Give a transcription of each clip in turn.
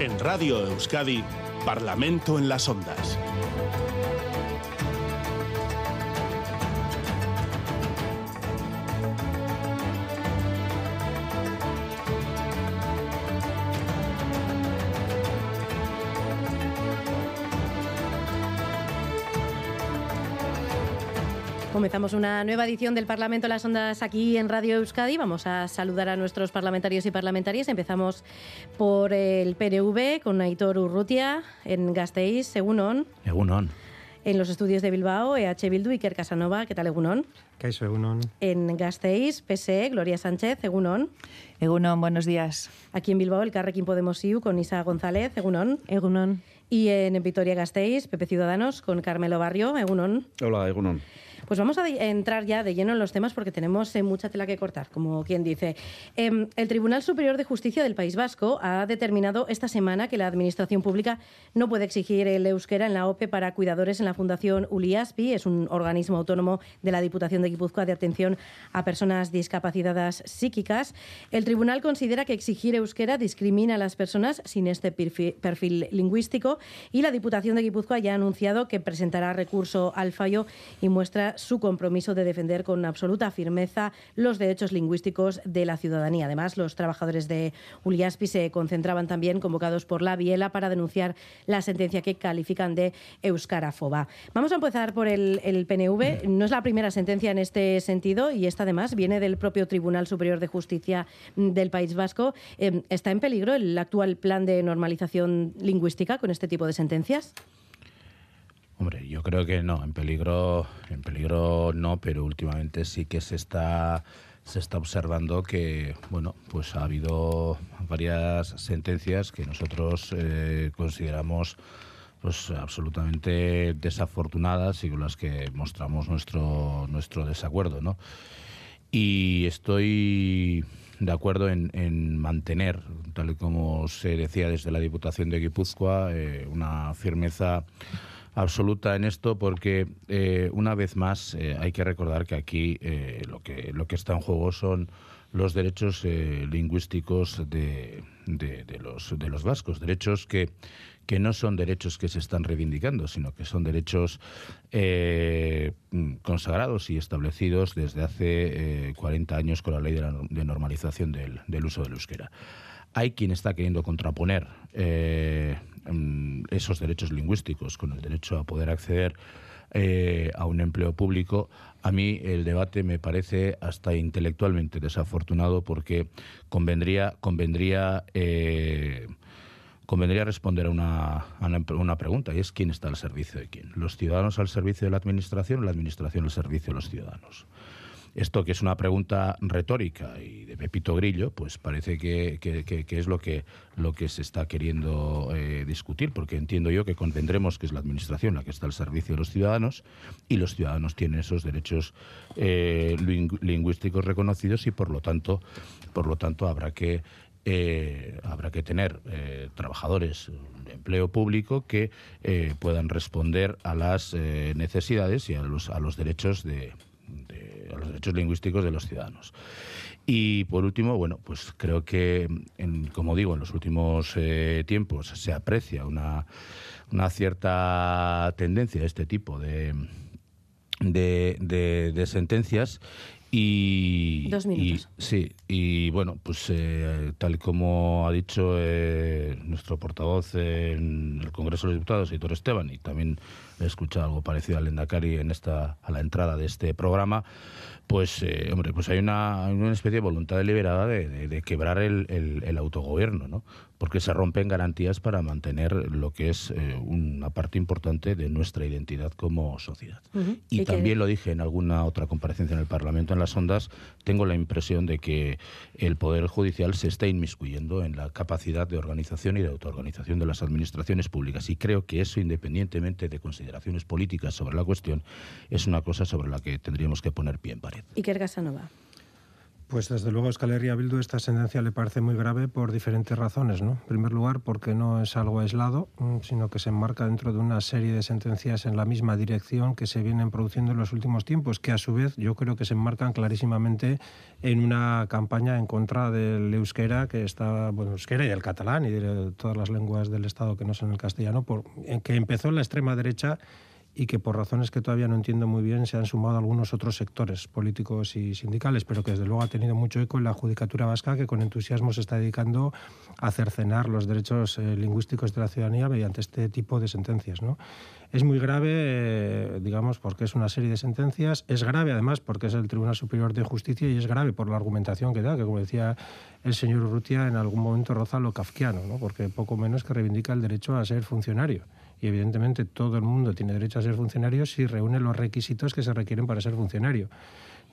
En Radio Euskadi, Parlamento en las Ondas. Comenzamos una nueva edición del Parlamento Las Ondas aquí en Radio Euskadi. Vamos a saludar a nuestros parlamentarios y parlamentarias. Empezamos por el PNV con Aitor Urrutia en Gasteiz, Egunon. Egunon. En los estudios de Bilbao, EH Bildu, Iker Casanova. ¿Qué tal, Egunon? Caixo, Egunon. En Gasteiz, PSE, Gloria Sánchez, Egunon. Egunon, buenos días. Aquí en Bilbao, el Carrequín Podemos IU con Isa González, Egunon. Egunon. Y en Vitoria Gasteiz, Pepe Ciudadanos con Carmelo Barrio, Egunon. Hola, Egunon. Pues vamos a entrar ya de lleno en los temas porque tenemos eh, mucha tela que cortar, como quien dice. Eh, el Tribunal Superior de Justicia del País Vasco ha determinado esta semana que la Administración Pública no puede exigir el euskera en la OPE para cuidadores en la Fundación ULIASPI, es un organismo autónomo de la Diputación de Guipúzcoa de atención a personas discapacitadas psíquicas. El tribunal considera que exigir euskera discrimina a las personas sin este perfil, lingüístico y la Diputación de Guipúzcoa ya ha anunciado que presentará recurso al fallo y muestra su compromiso de defender con absoluta firmeza los derechos lingüísticos de la ciudadanía. Además, los trabajadores de Uliaspi se concentraban también convocados por la Biela para denunciar la sentencia que califican de euskarafoba. Vamos a empezar por el, el PNV. No es la primera sentencia en este sentido y esta además viene del propio Tribunal Superior de Justicia del País Vasco. Eh, ¿Está en peligro el actual plan de normalización lingüística con este tipo de sentencias? Hombre, yo creo que no, en peligro, en peligro no, pero últimamente sí que se está se está observando que bueno, pues ha habido varias sentencias que nosotros eh, consideramos pues absolutamente desafortunadas y con las que mostramos nuestro nuestro desacuerdo, ¿no? Y estoy de acuerdo en, en, mantener, tal y como se decía desde la Diputación de Guipúzcoa, eh, una firmeza absoluta en esto porque eh, una vez más eh, hay que recordar que aquí eh, lo que lo que está en juego son los derechos lingüísticos de, de, los de los vascos derechos que que no son derechos que se están reivindicando, sino que son derechos consagrados y establecidos desde hace eh, 40 años con la ley de, la, normalización del, del, uso del euskera. Hay quien está queriendo contraponer eh, esos derechos lingüísticos con el derecho a poder acceder eh, a un empleo público. A mí el debate me parece hasta intelectualmente desafortunado porque convendría, convendría eh, convendría responder a una, a una, pregunta y es quién está al servicio de quién. ¿Los ciudadanos al servicio de la administración o la administración al servicio de los ciudadanos? Esto que es una pregunta retórica y de Pepito Grillo, pues parece que, que, es lo que, lo que se está queriendo eh, discutir, porque entiendo yo que convendremos que es la Administración la que está al servicio de los ciudadanos y los ciudadanos tienen esos derechos eh, lingüísticos reconocidos y por lo tanto, por lo tanto habrá que eh, habrá que tener trabajadores de empleo público que puedan responder a las necesidades y a los, a los derechos de, de, a los derechos lingüísticos de los ciudadanos. Y por último, bueno, pues creo que, en, como digo, en los últimos eh, tiempos se aprecia una, una cierta tendencia de este tipo de, de, de, de sentencias y, Dos minutos. Y, sí, y bueno, pues eh, tal como ha dicho eh, nuestro portavoz en el Congreso de los Diputados, Hitor Esteban, y también he escuchado algo parecido al Endacari en esta, a la entrada de este programa, pues, eh, hombre, pues hay una, una especie de voluntad deliberada de, de, de quebrar el, el, el, autogobierno, ¿no? Porque se rompen garantías para mantener lo que es eh, una parte importante de nuestra identidad como sociedad. Uh -huh. Y, y también lo dije en alguna otra comparecencia en el Parlamento, en las ondas, tengo la impresión de que el Poder Judicial se está inmiscuyendo en la capacidad de organización y de autoorganización de las administraciones públicas. Y creo que eso, independientemente de consideraciones políticas sobre la cuestión, es una cosa sobre la que tendríamos que poner pie en pared. Iker Casanova. Pues desde luego a Escalería Bildu esta sentencia le parece muy grave por diferentes razones. ¿no? En primer lugar, porque no es algo aislado, mm, sino que se enmarca dentro de una serie de sentencias en la misma dirección que se vienen produciendo en los últimos tiempos, que a su vez yo creo que se enmarcan clarísimamente en una campaña en contra del euskera, que está, bueno, euskera y el catalán y de todas las lenguas del Estado que no son el castellano, por, que empezó en la extrema derecha y que por razones que todavía no entiendo muy bien se han sumado algunos otros sectores políticos y sindicales, pero que desde luego ha tenido mucho eco en la judicatura vasca que con entusiasmo se está dedicando a cercenar los derechos eh, lingüísticos de la ciudadanía mediante este tipo de sentencias. ¿no? Es muy grave, eh, digamos, porque es una serie de sentencias, es grave además porque es el Tribunal Superior de Justicia y es grave por la argumentación que da, que como decía el señor Urrutia, en algún momento roza lo kafkiano, ¿no? porque poco menos que reivindica el derecho a ser funcionario y evidentemente todo el mundo tiene derecho a ser funcionario si reúne los requisitos que se requieren para ser funcionario.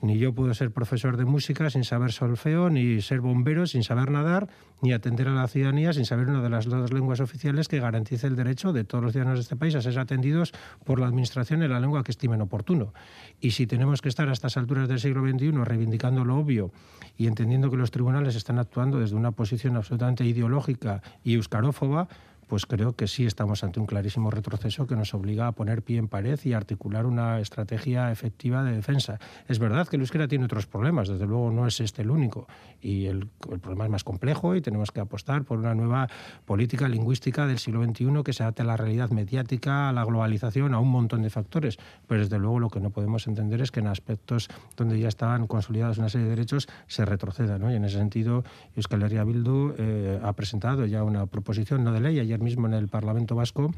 Ni yo puedo ser profesor de música sin saber solfeo, ni ser bombero sin saber nadar, ni atender a la ciudadanía sin saber una de las dos lenguas oficiales que garantice el derecho de todos los ciudadanos de este país a ser atendidos por la Administración en la lengua que estimen oportuno. Y si tenemos que estar a estas alturas del siglo XXI reivindicando lo obvio y entendiendo que los tribunales están actuando desde una posición absolutamente ideológica y euscarófoba, pues creo que sí estamos ante un clarísimo retroceso que nos obliga a poner pie en pared y articular una estrategia efectiva de defensa. Es verdad que el euskera tiene otros problemas, desde luego no es este el único, y el, problema es más complejo y tenemos que apostar por una nueva política lingüística del siglo XXI que se adapte a la realidad mediática, a la globalización, a un montón de factores, pero desde luego lo que no podemos entender es que en aspectos donde ya estaban consolidados una serie de derechos se retroceda, ¿no? y en ese sentido Euskal Herria Bildu eh, ha presentado ya una proposición no de ley ayer mismo en el Parlamento Vasco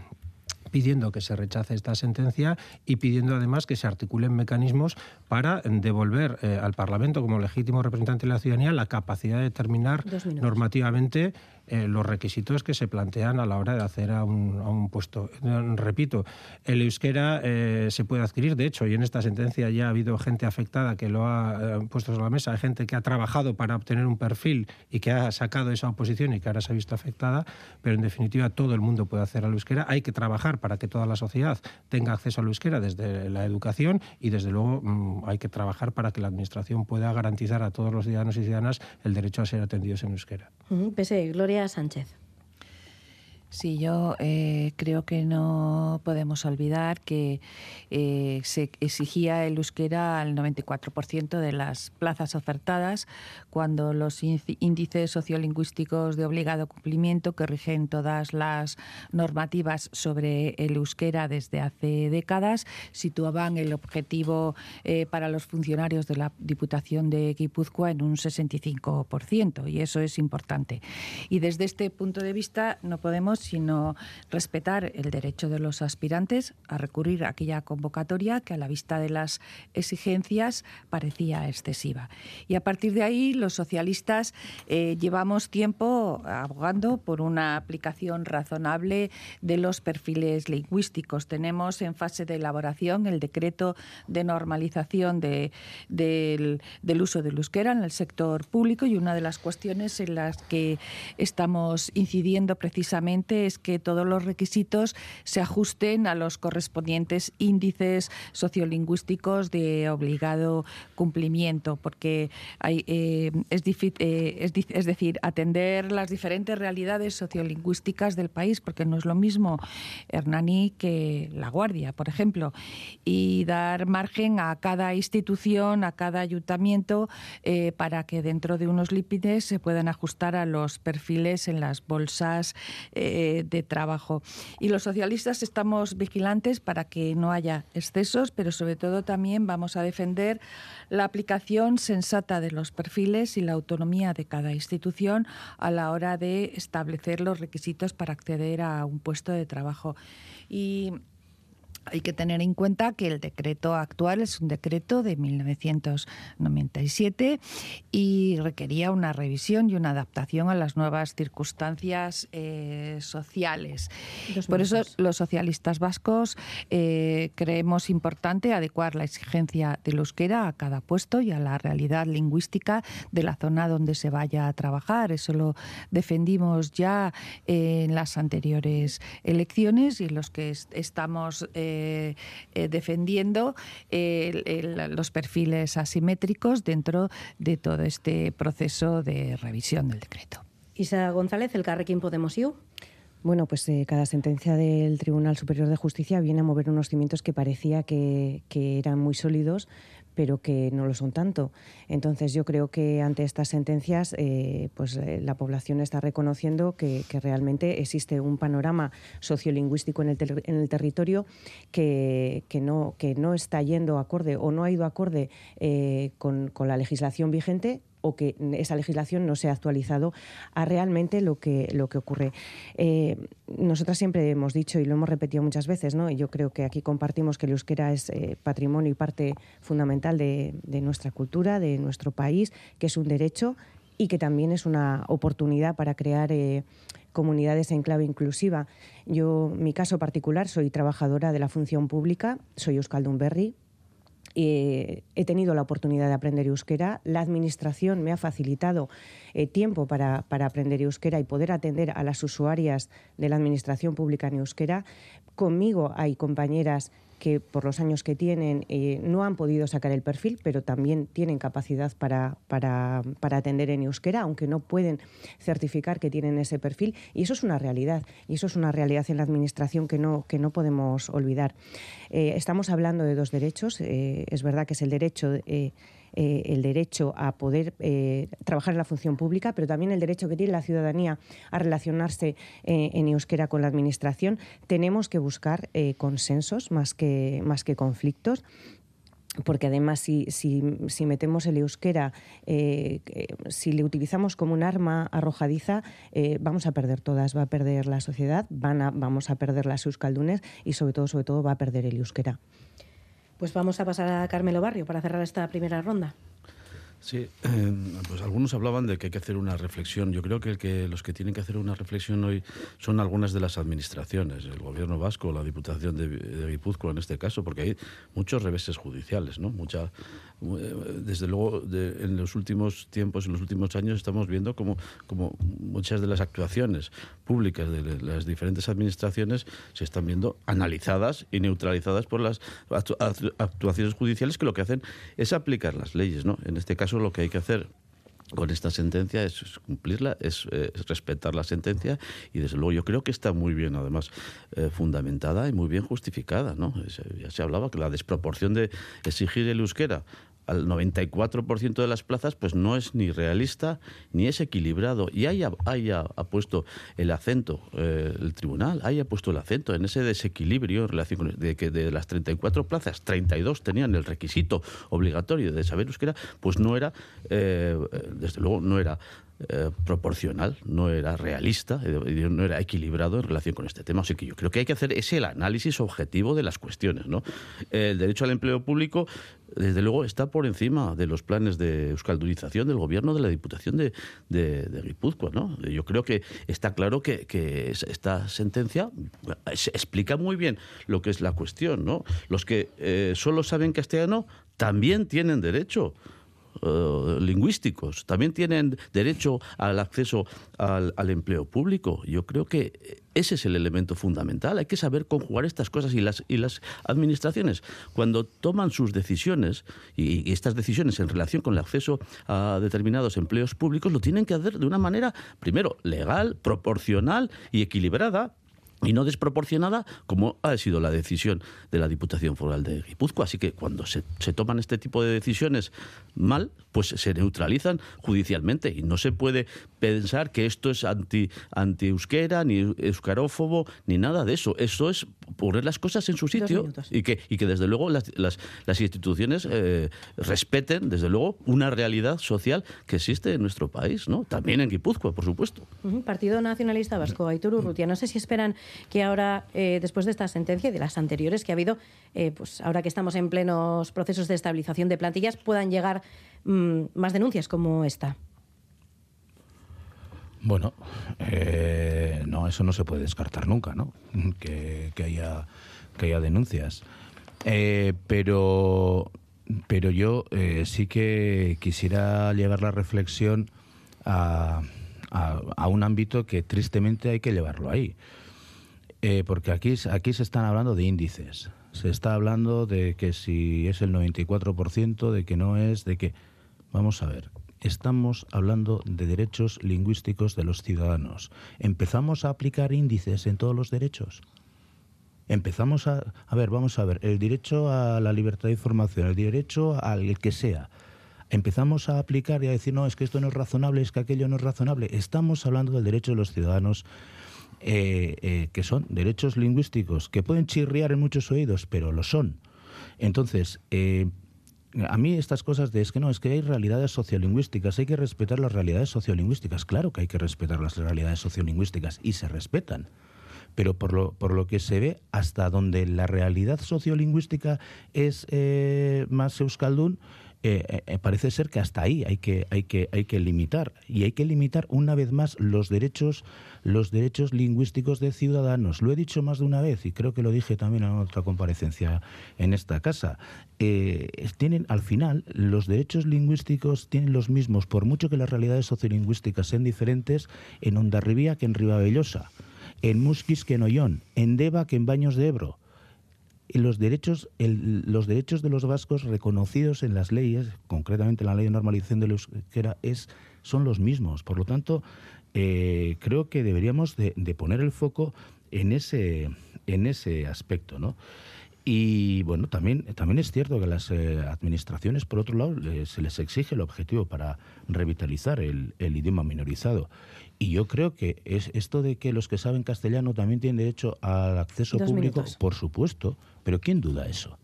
pidiendo que se rechace esta sentencia y pidiendo además que se articulen mecanismos para devolver eh, al Parlamento como legítimo representante de la ciudadanía la capacidad de determinar normativamente eh, los requisitos que se plantean a la hora de hacer a un, puesto. Repito, el euskera eh, se puede adquirir, de hecho, y en esta sentencia ya ha habido gente afectada que lo ha eh, puesto sobre la mesa, hay gente que ha trabajado para obtener un perfil y que ha sacado esa oposición y que ahora se ha visto afectada, pero en definitiva todo el mundo puede hacer al euskera. Hay que trabajar para que toda la sociedad tenga acceso al euskera desde la educación y desde luego mm, hay que trabajar para que la Administración pueda garantizar a todos los ciudadanos y ciudadanas el derecho a ser atendidos en euskera. Pese, Gloria Sánchez. Sí, yo eh, creo que no podemos olvidar que eh, se exigía el euskera al 94% de las plazas ofertadas, cuando los índices sociolingüísticos de obligado cumplimiento que rigen todas las normativas sobre el euskera desde hace décadas situaban el objetivo eh, para los funcionarios de la Diputación de Guipúzcoa en un 65%, y eso es importante. Y desde este punto de vista no podemos sino respetar el derecho de los aspirantes a recurrir a aquella convocatoria que a la vista de las exigencias parecía excesiva. Y a partir de ahí los socialistas eh, llevamos tiempo abogando por una aplicación razonable de los perfiles lingüísticos. Tenemos en fase de elaboración el decreto de normalización del, del uso del euskera en el sector público y una de las cuestiones en las que estamos incidiendo precisamente es que todos los requisitos se ajusten a los correspondientes índices sociolingüísticos de obligado cumplimiento, porque eh, es, eh, es, decir, atender las diferentes realidades sociolingüísticas del país, porque no es lo mismo Hernani que La Guardia, por ejemplo, y dar margen a cada institución, a cada ayuntamiento, eh, para que dentro de unos lípides se puedan ajustar a los perfiles en las bolsas de, trabajo. Y los socialistas estamos vigilantes para que no haya excesos, pero sobre todo también vamos a defender la aplicación sensata de los perfiles y la autonomía de cada institución a la hora de establecer los requisitos para acceder a un puesto de trabajo. Y hay que tener en cuenta que el decreto actual es un decreto de 1997 y requería una revisión y una adaptación a las nuevas circunstancias eh, sociales. Por eso los socialistas vascos eh, creemos importante adecuar la exigencia del euskera a cada puesto y a la realidad lingüística de la zona donde se vaya a trabajar. Eso lo defendimos ya en las anteriores elecciones y los que estamos eh, eh, eh, defendiendo los perfiles asimétricos dentro de todo este proceso de revisión del decreto. Isa González, el Carrequín Podemos IU. Bueno, pues cada sentencia del Tribunal Superior de Justicia viene a mover unos cimientos que parecía que, que eran muy sólidos, pero que no lo son tanto. Entonces yo creo que ante estas sentencias eh, pues eh, la población está reconociendo que, realmente existe un panorama sociolingüístico en el, en el territorio que, no, está yendo acorde o no ha ido acorde eh, con la legislación vigente o que esa legislación no se ha actualizado a realmente lo que, lo que ocurre. Eh, nosotras siempre hemos dicho y lo hemos repetido muchas veces, ¿no? y yo creo que aquí compartimos que el euskera es eh, patrimonio y parte fundamental de, nuestra cultura, de nuestro país, que es un derecho y que también es una oportunidad para crear eh, comunidades en clave inclusiva. Yo, mi caso particular, soy trabajadora de la función pública, soy Euskaldun Berry, eh, he tenido la oportunidad de aprender euskera. La administración me ha facilitado eh, tiempo para, para, aprender euskera y poder atender a las usuarias de la administración pública en euskera. Conmigo hay compañeras que por los años que tienen eh, no han podido sacar el perfil, pero también tienen capacidad para, para, para, atender en euskera, aunque no pueden certificar que tienen ese perfil. Y eso es una realidad, y eso es una realidad en la Administración que no, que no podemos olvidar. Eh, estamos hablando de dos derechos. Eh, es verdad que es el derecho... Eh, el derecho a poder eh, trabajar en la función pública, pero también el derecho que tiene la ciudadanía a relacionarse eh, en euskera con la Administración. Tenemos que buscar consensos más que, más que conflictos porque además si, si, metemos el euskera, si le utilizamos como un arma arrojadiza, vamos a perder todas, va a perder la sociedad, van a, vamos a perder las euskaldunes y sobre todo, sobre todo va a perder el euskera. Pues vamos a pasar a Carmelo Barrio para cerrar esta primera ronda. Sí, eh, pues algunos hablaban de que hay que hacer una reflexión. Yo creo que, que, los que tienen que hacer una reflexión hoy son algunas de las administraciones, el gobierno vasco, la Diputación de, de en este caso, porque hay muchos reveses judiciales, ¿no? Mucha, eh, desde luego, en los últimos tiempos, en los últimos años, estamos viendo como, como muchas de las actuaciones públicas de las diferentes administraciones se están viendo analizadas y neutralizadas por las actuaciones judiciales que lo que hacen es aplicar las leyes, ¿no? En este caso, lo que hay que hacer con esta sentencia es cumplirla, es, respetar la sentencia y desde luego yo creo que está muy bien además eh, fundamentada y muy bien justificada. ¿no? ya se hablaba que la desproporción de exigir el euskera al 94% de las plazas, pues no es ni realista ni es equilibrado. Y haya, haya puesto el acento, eh, el tribunal haya puesto el acento en ese desequilibrio en relación con de que de las 34 plazas, 32 tenían el requisito obligatorio de saber euskera, pues no era, eh, desde luego, no era eh, proporcional, no era realista, eh, no era equilibrado en relación con este tema. Así que yo creo que hay que hacer ese el análisis objetivo de las cuestiones. ¿no? El derecho al empleo público, desde luego, está por encima de los planes de euskaldunización del gobierno de la Diputación de, de, Guipúzcoa. ¿no? Yo creo que está claro que, esta sentencia explica muy bien lo que es la cuestión. ¿no? Los que eh, solo saben castellano también tienen derecho eh, lingüísticos, también tienen derecho al acceso al, empleo público. Yo creo que ese es el elemento fundamental. Hay que saber conjugar estas cosas y las, y las administraciones, cuando toman sus decisiones y, y estas decisiones en relación con el acceso a determinados empleos públicos, lo tienen que hacer de una manera, primero, legal, proporcional y equilibrada y no desproporcionada como ha sido la decisión de la Diputación Foral de Guipúzcoa. Así que cuando se, se, toman este tipo de decisiones mal, pues se neutralizan judicialmente y no se puede pensar que esto es anti, anti euskera, ni euskarófobo, ni nada de eso. Eso es poner las cosas en su sitio y que, y que desde luego las, las, las instituciones eh, respeten, desde luego, una realidad social que existe en nuestro país, ¿no? También en Guipúzcoa, por supuesto. Partido Nacionalista Vasco, Aitor Urrutia, no sé si esperan que ahora, eh, después de esta sentencia y de las anteriores que ha habido, eh, pues ahora que estamos en plenos procesos de estabilización de plantillas, puedan llegar mm, más denuncias como esta. Bueno, eh, no, eso no se puede descartar nunca, ¿no? Que, haya, que haya denuncias. pero, pero yo sí que quisiera llevar la reflexión a, a, un ámbito que tristemente hay que llevarlo ahí. Eh, porque aquí, aquí se están hablando de índices. se está hablando de que si es el 94%, de que no es, de que... Vamos a ver, estamos hablando de derechos lingüísticos de los ciudadanos. ¿Empezamos a aplicar índices en todos los derechos? Empezamos a... A ver, vamos a ver, el derecho a la libertad de información, el derecho al que sea. Empezamos a aplicar y a decir, no, es que esto no es razonable, es que aquello no es razonable. Estamos hablando del derecho de los ciudadanos eh, eh, que son derechos lingüísticos que pueden chirriar en muchos oídos, pero lo son. Entonces, eh, a mí estas cosas de es que no, es que hay realidades sociolingüísticas, hay que respetar las realidades sociolingüísticas. Claro que hay que respetar las realidades sociolingüísticas y se respetan. Pero por lo, por lo que se ve, hasta donde la realidad sociolingüística es más euskaldun, eh, eh, parece ser que hasta ahí hay que, hay, que, hay que limitar. Y hay que limitar una vez más los derechos, los derechos lingüísticos de ciudadanos. Lo he dicho más de una vez y creo que lo dije también en otra comparecencia en esta casa. Eh, tienen, al final, los derechos lingüísticos tienen los mismos, por mucho que las realidades sociolingüísticas sean diferentes, en Ondarribía que en Ribabellosa, en Musquis que en Ollón, en Deva que en Baños de Ebro los derechos, los derechos de los vascos reconocidos en las leyes, concretamente en la ley de normalización de la euskera, es, son los mismos. Por lo tanto, eh, creo que deberíamos de, poner el foco en ese, en ese aspecto, ¿no? Y bueno, también, también es cierto que las eh, administraciones, por otro lado, se les exige el objetivo para revitalizar el, el idioma minorizado. Y yo creo que es esto de que los que saben castellano también tienen derecho al acceso público, por supuesto, pero ¿quién duda eso?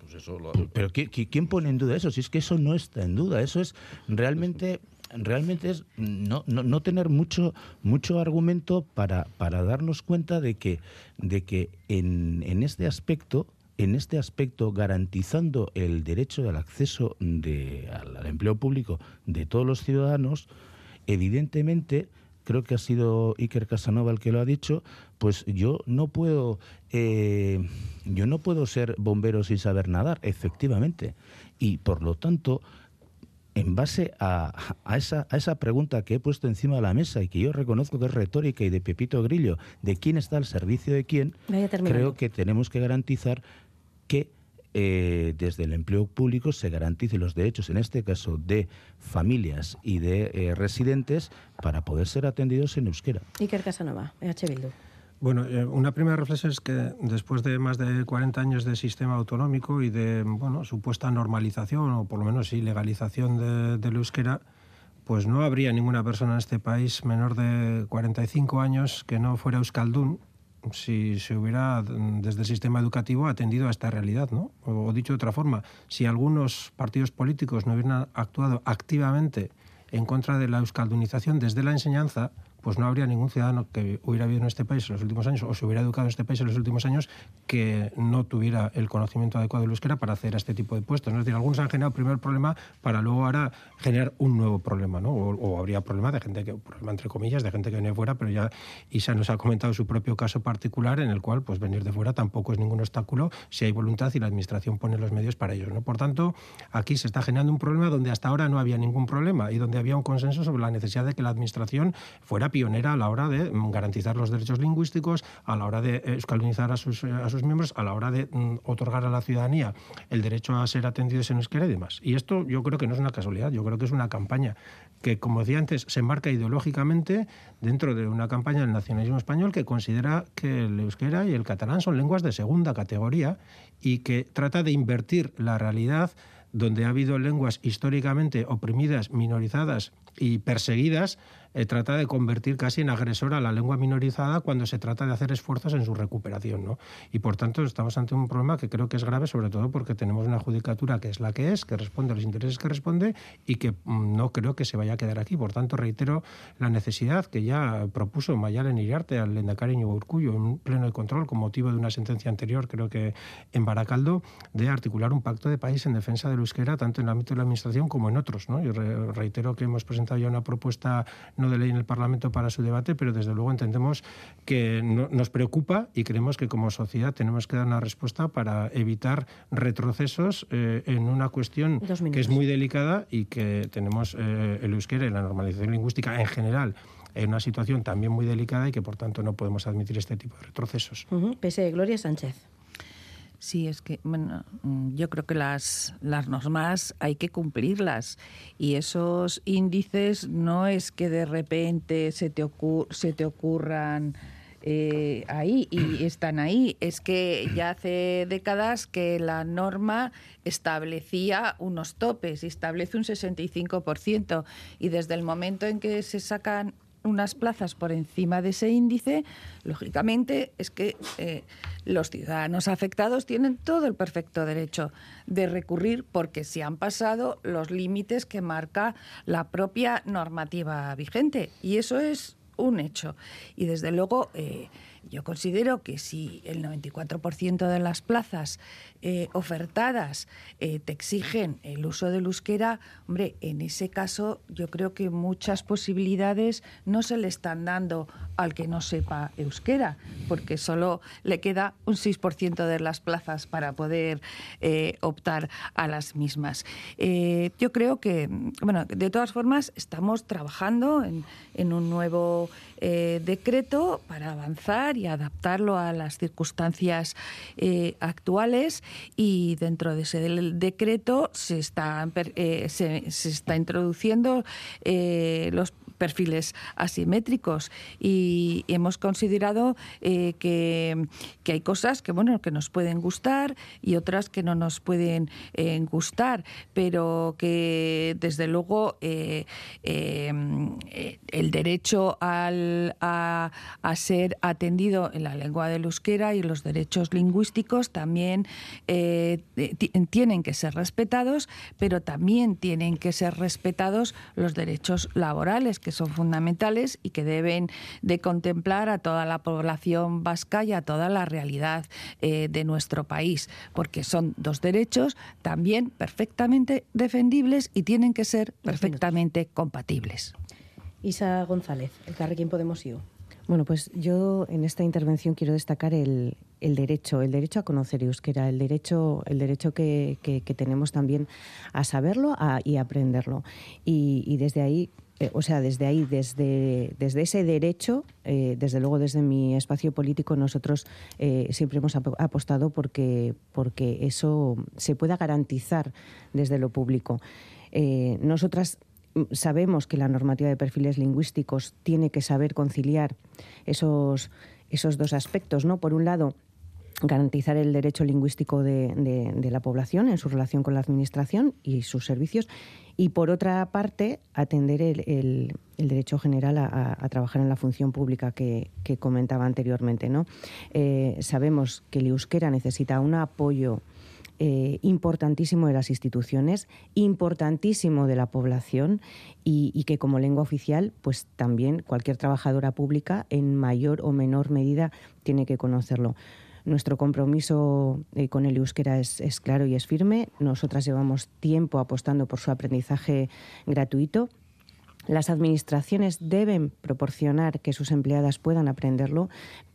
Pues eso Pero ¿quién pone en duda eso? Si es que eso no está en duda, eso es realmente realmente es no, no, tener mucho mucho argumento para, para darnos cuenta de que de que en, en este aspecto en este aspecto garantizando el derecho al acceso de, al empleo público de todos los ciudadanos evidentemente creo que ha sido Iker Casanova el que lo ha dicho, pues yo no puedo, eh, yo no puedo ser bombero sin saber nadar, efectivamente. Y por lo tanto, en base a, esa, a esa pregunta que he puesto encima de la mesa y que yo reconozco que es retórica y de Pepito Grillo, de quién está al servicio de quién, creo que tenemos que garantizar que eh, desde el empleo público se garanticen los derechos, en este caso de familias y de eh, residentes, para poder ser atendidos en euskera. Iker Casanova, EH Bildu. Bueno, eh, una primera reflexión es que después de más de 40 años de sistema autonómico y de bueno, supuesta normalización, o por lo menos sí, legalización de, del euskera, pues no habría ninguna persona en este país menor de 45 años que no fuera euskaldún si se hubiera desde el sistema educativo atendido a esta realidad, ¿no? O, dicho de otra forma, si algunos partidos políticos no hubieran actuado activamente en contra de la euskaldunización desde la enseñanza, pues no habría ningún ciudadano que hubiera vivido en este país en los últimos años o se hubiera educado en este país en los últimos años que no tuviera el conocimiento adecuado del euskera para hacer este tipo de puestos. Es decir, algunos han generado primero problema para luego ahora generar un nuevo problema, ¿no? O, habría problema de gente que, problema entre comillas, de gente que viene fuera, pero ya Isa nos ha comentado su propio caso particular en el cual pues venir de fuera tampoco es ningún obstáculo si hay voluntad y la administración pone los medios para ello. ¿no? Por tanto, aquí se está generando un problema donde hasta ahora no había ningún problema y donde había un consenso sobre la necesidad de que la administración fuera pionera a la hora de mm, garantizar los derechos lingüísticos, a la hora de a sus, eh, a sus miembros, a la hora de mm, otorgar a la ciudadanía el derecho a ser atendidos en euskera y demás. Y esto yo creo que no es una casualidad, yo creo que es una campaña que, como decía antes, se enmarca ideológicamente dentro de una campaña del nacionalismo español que considera que el euskera y el catalán son lenguas de segunda categoría y que trata de invertir la realidad donde ha habido lenguas históricamente oprimidas, minorizadas y perseguidas, eh, trata de convertir casi en agresora a la lengua minorizada cuando se trata de hacer esfuerzos en su recuperación. ¿no? Y por tanto estamos ante un problema que creo que es grave, sobre todo porque tenemos una judicatura que es la que es, que responde a los intereses que responde y que mm, no creo que se vaya a quedar aquí. Por tanto, reitero la necesidad que ya propuso Mayalen Iriarte al Lendakari Urcullo en un pleno de control con motivo de una sentencia anterior, creo que en Baracaldo, de articular un pacto de país en defensa del euskera, tanto en el ámbito de la administración como en otros. ¿no? Y reitero que hemos presentado ya una propuesta no de ley en el Parlamento para su debate, pero desde luego entendemos que nos preocupa y creemos que como sociedad tenemos que dar una respuesta para evitar retrocesos eh, en una cuestión que es muy delicada y que tenemos eh, el euskera y la normalización lingüística en general en una situación también muy delicada y que por tanto no podemos admitir este tipo de retrocesos. Pese Gloria Sánchez. Sí, es que bueno, mm, yo creo que las, las normas hay que cumplirlas y esos índices no es que de repente se te, se te ocurran eh, ahí y están ahí. Es que ya hace décadas que la norma establecía unos topes y establece un 65% y desde el momento en que se sacan unas plazas por encima de ese índice, lógicamente es que eh, los ciudadanos afectados tienen todo el perfecto derecho de recurrir porque se han pasado los límites que marca la propia normativa vigente. Y eso es un hecho. Y desde luego... Eh, yo considero que si el 94% de las plazas eh, ofertadas eh, te exigen el uso del euskera, hombre, en ese caso yo creo que muchas posibilidades no se le están dando al que no sepa euskera, porque solo le queda un 6% de las plazas para poder eh, optar a las mismas. yo creo que, bueno, de todas formas, estamos trabajando en, en un nuevo decreto para avanzar y adaptarlo a las circunstancias eh, actuales. Y dentro de ese decreto se está, eh, se, está introduciendo eh, los perfiles asimétricos. Y hemos considerado eh, que, hay cosas que bueno que nos pueden gustar y otras que no nos pueden eh, gustar pero que desde luego eh, el derecho al, a, a, ser atendido en la lengua del euskera y los derechos lingüísticos también tienen que ser respetados pero también tienen que ser respetados los derechos laborales que son fundamentales y que deben de contemplar a toda la población vasca y a toda la realidad eh, de nuestro país, porque son dos derechos también perfectamente defendibles y tienen que ser perfectamente compatibles. Isa González, el Carrequín Podemos IU. Bueno, pues yo en esta intervención quiero destacar el, derecho, el derecho a conocer euskera, el derecho, el derecho que, tenemos también a saberlo y a aprenderlo. y desde ahí eh, o sea, desde ahí, desde, desde ese derecho, eh, desde luego desde mi espacio político, nosotros eh, siempre hemos apostado porque, porque eso se pueda garantizar desde lo público. nosotras sabemos que la normativa de perfiles lingüísticos tiene que saber conciliar esos, esos dos aspectos, ¿no? Por un lado, garantizar el derecho lingüístico de, la población en su relación con la Administración y sus servicios y, por otra parte, atender el, derecho general a, trabajar en la función pública que, comentaba anteriormente. ¿no? Eh, sabemos que el euskera necesita un apoyo eh, importantísimo de las instituciones, importantísimo de la población y, y, que como lengua oficial, pues también cualquier trabajadora pública en mayor o menor medida tiene que conocerlo. Nuestro compromiso eh, con el euskera es, claro y es firme. Nosotras llevamos tiempo apostando por su aprendizaje gratuito. Las administraciones deben proporcionar que sus empleadas puedan aprenderlo,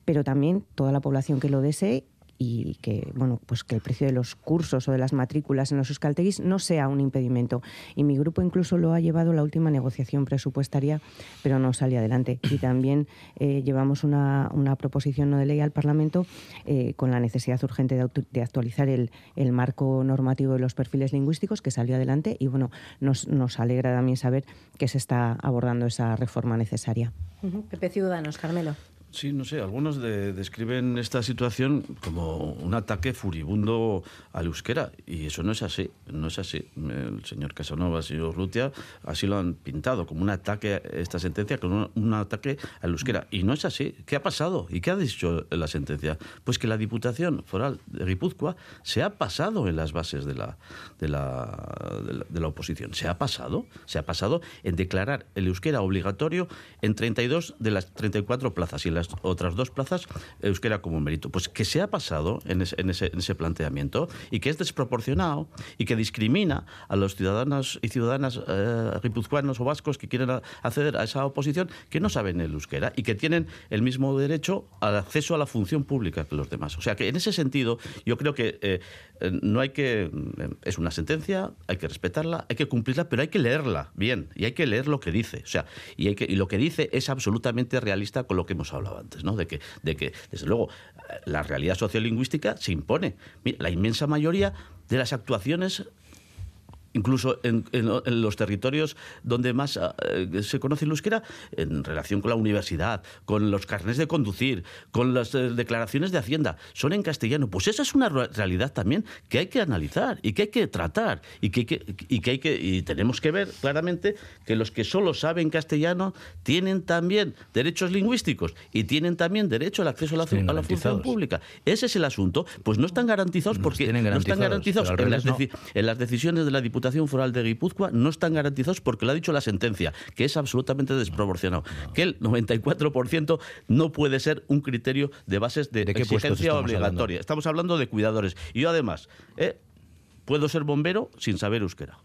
pero también toda la población que lo desee y que bueno pues que el precio de los cursos o de las matrículas en los euskalteguis no sea un impedimento y mi grupo incluso lo ha llevado la última negociación presupuestaria pero no sale adelante y también eh, llevamos una, una, proposición no de ley al Parlamento eh, con la necesidad urgente de, actualizar el, el, marco normativo de los perfiles lingüísticos que salió adelante y bueno nos, nos alegra también saber que se está abordando esa reforma necesaria. Pepe Ciudadanos, Carmelo. Sí, no sé, algunos describen esta situación como un ataque furibundo al euskera y eso no es así, no es así. El señor Casanova, el señor Rutia, así lo han pintado, como un ataque, esta sentencia, como un, ataque al euskera. Y no es así. ¿Qué ha pasado? ¿Y qué ha dicho la sentencia? Pues que la Diputación Foral de Guipúzcoa se ha pasado en las bases de la, de la, de la, oposición. Se ha pasado, se ha pasado en declarar el euskera obligatorio en 32 de las 34 plazas y en otras dos plazas euskera como mérito. Pues que se ha pasado en ese, en ese, planteamiento y que es desproporcionado y que discrimina a los ciudadanos y ciudadanas eh, guipuzcoanos o vascos que quieren acceder a esa oposición que no saben el euskera y que tienen el mismo derecho al acceso a la función pública que los demás. O sea que en ese sentido yo creo que eh, no hay que... Es una sentencia, hay que respetarla, hay que cumplirla, pero hay que leerla bien y hay que leer lo que dice. O sea, y, hay que, y lo que dice es absolutamente realista con lo que hemos hablado antes, ¿no? De que, de que desde luego, la realidad sociolingüística se impone. la inmensa mayoría de las actuaciones incluso en, los territorios donde más eh, se conoce el euskera, en relación con la universidad, con los carnes de conducir, con las eh, declaraciones de Hacienda, son en castellano. Pues esa es una realidad también que hay que analizar y que hay que tratar y que, y que hay que y tenemos que ver claramente que los que solo saben castellano tienen también derechos lingüísticos y tienen también derecho al acceso a la, a la función pública. Ese es el asunto. Pues no están garantizados porque no están garantizados en las, en las decisiones de la Diputación Foral de Guipúzcoa no están garantizados porque lo ha dicho la sentencia, que es absolutamente desproporcionado. Que el 94% no puede ser un criterio de bases de, exigencia obligatoria. Estamos hablando de cuidadores. Y yo además, ¿eh? puedo ser bombero sin saber euskera.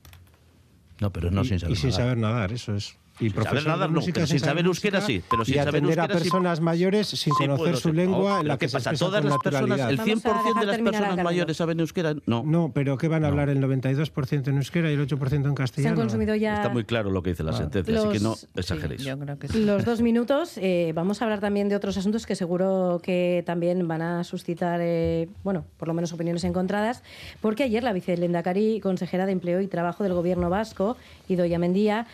No, pero no sin saber Y sin saber nadar, eso es. Y sin saber nada, no, sin, saber euskera sí, pero sin y saber euskera a personas mayores sin conocer su lengua, en la que pasa? Todas las personas, el 100% de las personas mayores saben euskera, no. No, pero ¿qué van a hablar el 92% en euskera y el 8% en castellano? Se han consumido ya Está muy claro lo que dice la sentencia, así que no exageréis. Los dos minutos, eh, vamos a hablar también de otros asuntos que seguro que también van a suscitar, eh, bueno, por lo menos opiniones encontradas, porque ayer la vicelendacari consejera de Empleo y Trabajo del Gobierno vasco, Idoia Mendía,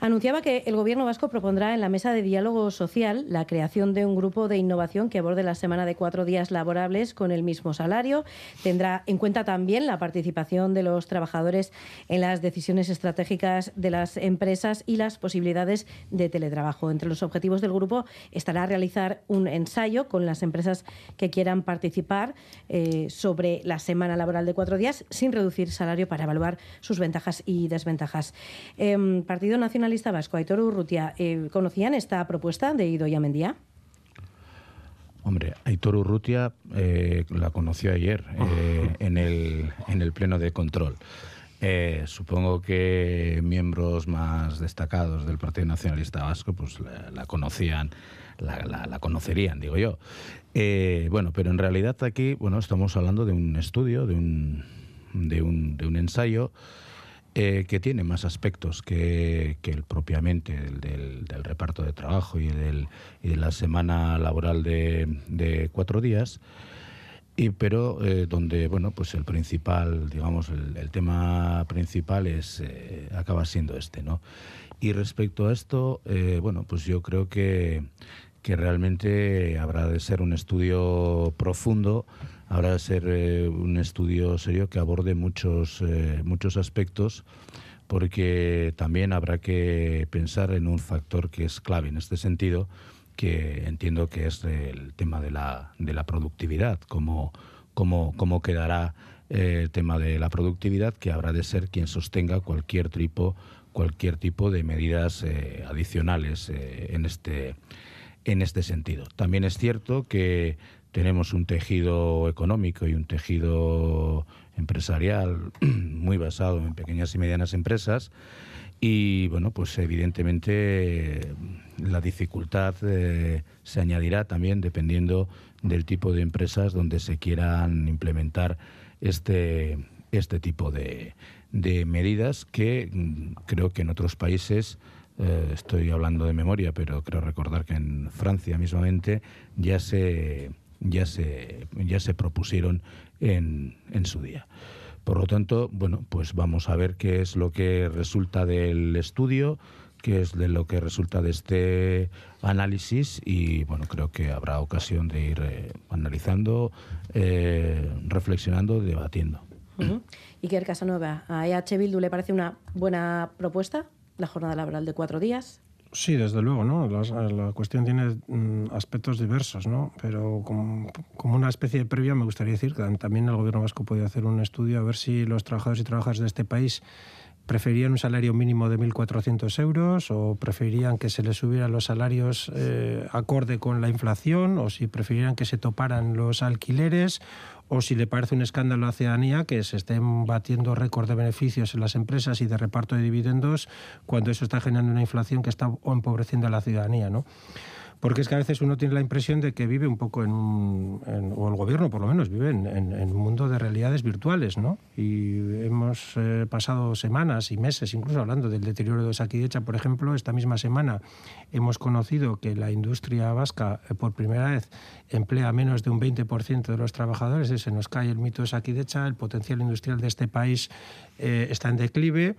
anunciaba que el Gobierno vasco propondrá en la mesa de diálogo social la creación de un grupo de innovación que aborde la semana de cuatro días laborables con el mismo salario. Tendrá en cuenta también la participación de los trabajadores en las decisiones estratégicas de las empresas y las posibilidades de teletrabajo. Entre los objetivos del grupo estará realizar un ensayo con las empresas que quieran participar eh, sobre la semana laboral de cuatro días sin reducir salario para evaluar sus ventajas y desventajas. Em, Partido Nacional Nacionalista Vasco, Aitor Urrutia, eh, ¿conocían esta propuesta de Idoia Mendía? Hombre, Aitor Urrutia eh, la conoció ayer eh, en, el, en el pleno de control. supongo que miembros más destacados del Partido Nacionalista Vasco pues la, conocían, la, conocerían, digo yo. bueno, pero en realidad aquí bueno estamos hablando de un estudio, de un, de un, de un ensayo eh, que tiene más aspectos que, el propiamente el del, reparto de trabajo y, del, de la semana laboral de, cuatro días, y, pero eh, donde bueno pues el principal digamos el, tema principal es eh, acaba siendo este no y respecto a esto bueno pues yo creo que que realmente habrá de ser un estudio profundo habrá de ser eh, un estudio serio que aborde muchos, eh, muchos aspectos porque también habrá que pensar en un factor que es clave en este sentido, que entiendo que es el tema de la, de la productividad, cómo, cómo, cómo quedará eh, el tema de la productividad, que habrá de ser quien sostenga cualquier tipo, cualquier tipo de medidas adicionales en, este, en este sentido. También es cierto que tenemos un tejido económico y un tejido empresarial muy basado en pequeñas y medianas empresas y bueno pues evidentemente la dificultad eh, se añadirá también dependiendo del tipo de empresas donde se quieran implementar este este tipo de, de medidas que mm, creo que en otros países eh, estoy hablando de memoria, pero creo recordar que en Francia mismamente ya se ya se, ya se propusieron en, en su día. Por lo tanto, bueno, pues vamos a ver qué es lo que resulta del estudio, qué es de lo que resulta de este análisis y bueno, creo que habrá ocasión de ir eh, analizando, eh, reflexionando, debatiendo. Uh -huh. el Casanova, ¿a EH Bildu le parece una buena propuesta la jornada laboral de cuatro días? Sí, desde luego, ¿no? La, cuestión tiene mm, aspectos diversos, ¿no? Pero como, una especie de previa me gustaría decir que también el gobierno vasco puede hacer un estudio a ver si los trabajadores y trabajadoras de este país preferían un salario mínimo de 1.400 euros o preferirían que se les subieran los salarios eh, acorde con la inflación o si preferirían que se toparan los alquileres o si le parece un escándalo a la ciudadanía que se estén batiendo récord de beneficios en las empresas y de reparto de dividendos cuando eso está generando una inflación que está empobreciendo a la ciudadanía. ¿no? Porque es que a veces uno tiene la impresión de que vive un poco en un, o el gobierno por lo menos vive en, un mundo de realidades virtuales, ¿no? Y hemos eh, pasado semanas y meses incluso hablando del deterioro de Saquidecha, por ejemplo, esta misma semana hemos conocido que la industria vasca eh, por primera vez emplea menos de un 20% de los trabajadores, se nos cae el mito de Saquidecha, el potencial industrial de este país eh, está en declive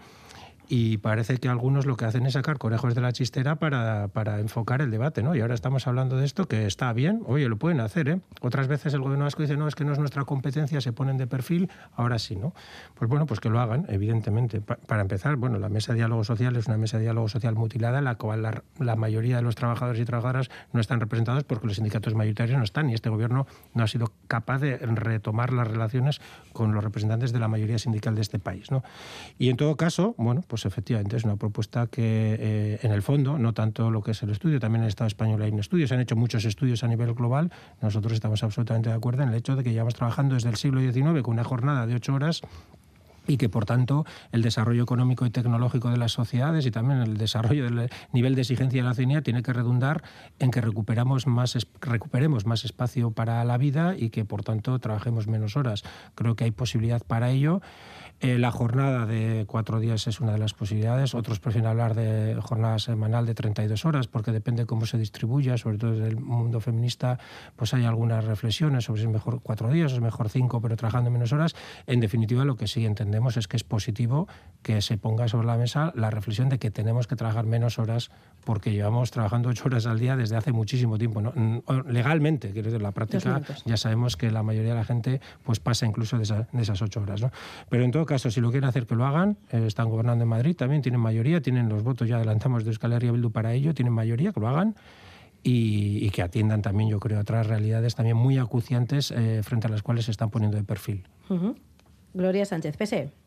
y parece que algunos lo que hacen es sacar conejos de la chistera para, para, enfocar el debate, ¿no? Y ahora estamos hablando de esto que está bien, oye, lo pueden hacer, ¿eh? Otras veces el gobierno vasco dice, no, es que no es nuestra competencia, se ponen de perfil, ahora sí, ¿no? Pues bueno, pues que lo hagan, evidentemente. para empezar, bueno, la mesa de diálogo social es una mesa de diálogo social mutilada la cual la, la, mayoría de los trabajadores y trabajadoras no están representados porque los sindicatos mayoritarios no están y este gobierno no ha sido capaz de retomar las relaciones con los representantes de la mayoría sindical de este país, ¿no? Y en todo caso, bueno, pues pues efectivamente es una propuesta que eh, en el fondo, no tanto lo que es el estudio, también en el Estado español hay estudios, se han hecho muchos estudios a nivel global, nosotros estamos absolutamente de acuerdo en el hecho de que llevamos trabajando desde el siglo XIX con una jornada de ocho horas y que por tanto el desarrollo económico y tecnológico de las sociedades y también el desarrollo del nivel de exigencia de la ciudadanía tiene que redundar en que recuperamos más, recuperemos más espacio para la vida y que por tanto trabajemos menos horas. Creo que hay posibilidad para ello. Eh, la jornada de cuatro días es una de las posibilidades. Otros prefieren hablar de jornada semanal de 32 horas porque depende cómo se distribuya, sobre todo desde el mundo feminista, pues hay algunas reflexiones sobre si es mejor cuatro días o es mejor cinco, pero trabajando menos horas. En definitiva, lo que sí entendemos es que es positivo que se ponga sobre la mesa la reflexión de que tenemos que trabajar menos horas porque llevamos trabajando ocho horas al día desde hace muchísimo tiempo. Legalmente, quiero decir, la práctica ya sabemos que la mayoría de la gente pues pasa incluso de, esas ocho horas. ¿no? Pero en todo caso, si lo quieren hacer, que lo hagan. Eh, están gobernando en Madrid también, tienen mayoría, tienen los votos, ya adelantamos de Euskal Herria Bildu para ello, tienen mayoría, que lo hagan. Y, que atiendan también, yo creo, otras realidades también muy acuciantes eh, frente a las cuales se están poniendo de perfil. Gloria Sánchez, PSE.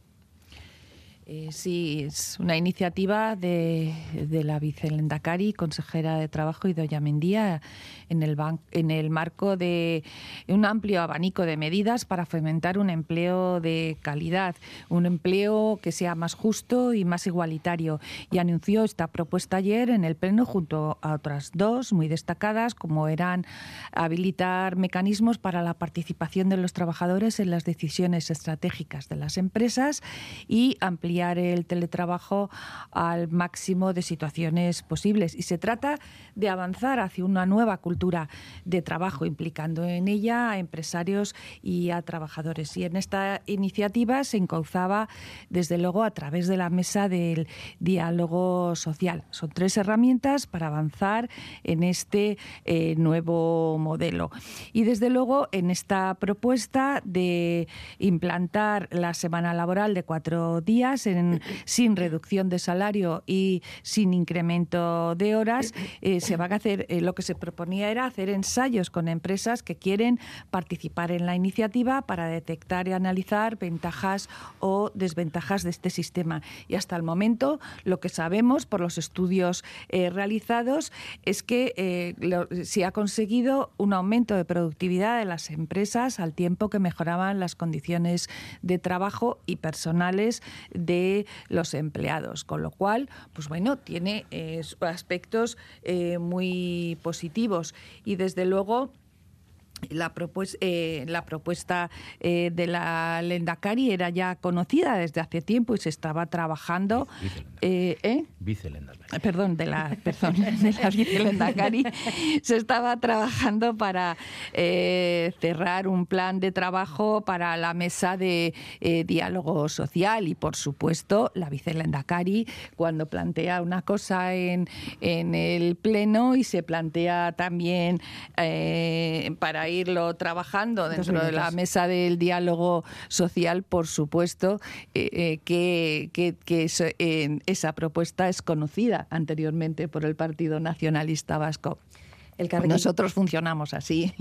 Eh, sí, es una iniciativa de, de la vicelendacari, consejera de Trabajo y Doña Mendía, en el, en el marco de un amplio abanico de medidas para fomentar un empleo de calidad, un empleo que sea más justo y más igualitario. Y anunció esta propuesta ayer en el Pleno junto a otras dos muy destacadas, como eran habilitar mecanismos para la participación de los trabajadores en las decisiones estratégicas de las empresas y ampliar el teletrabajo al máximo de situaciones posibles. Y se trata de avanzar hacia una nueva cultura de trabajo, implicando en ella a empresarios y a trabajadores. Y en esta iniciativa se encauzaba, desde luego, a través de la mesa del diálogo social. Son tres herramientas para avanzar en este eh, nuevo modelo. Y desde luego, en esta propuesta de implantar la semana laboral de cuatro días, sin reducción de salario y sin incremento de horas, eh, se van a hacer, eh, lo que se proponía era hacer ensayos con empresas que quieren participar en la iniciativa para detectar y analizar ventajas o desventajas de este sistema. Y hasta el momento lo que sabemos por los estudios eh, realizados es que se ha conseguido un aumento de productividad de las empresas al tiempo que mejoraban las condiciones de trabajo y personales de los empleados, con lo cual, pues bueno, tiene eh, aspectos eh, muy positivos. Y desde luego la, eh, la propuesta eh, de la Lendakari era ya conocida desde hace tiempo y se estaba trabajando. Eh, ¿eh? Perdón, de la, perdón, de la se estaba trabajando para cerrar un plan de trabajo para la mesa de diálogo social y, por supuesto, la vicelendacari cuando plantea una cosa en, en el pleno y se plantea también para irlo trabajando dentro de la mesa del diálogo social, por supuesto, eh, eh, que, que, eh, esa propuesta es conocida anteriormente por el Partido Nacionalista Vasco. Nosotros funcionamos así.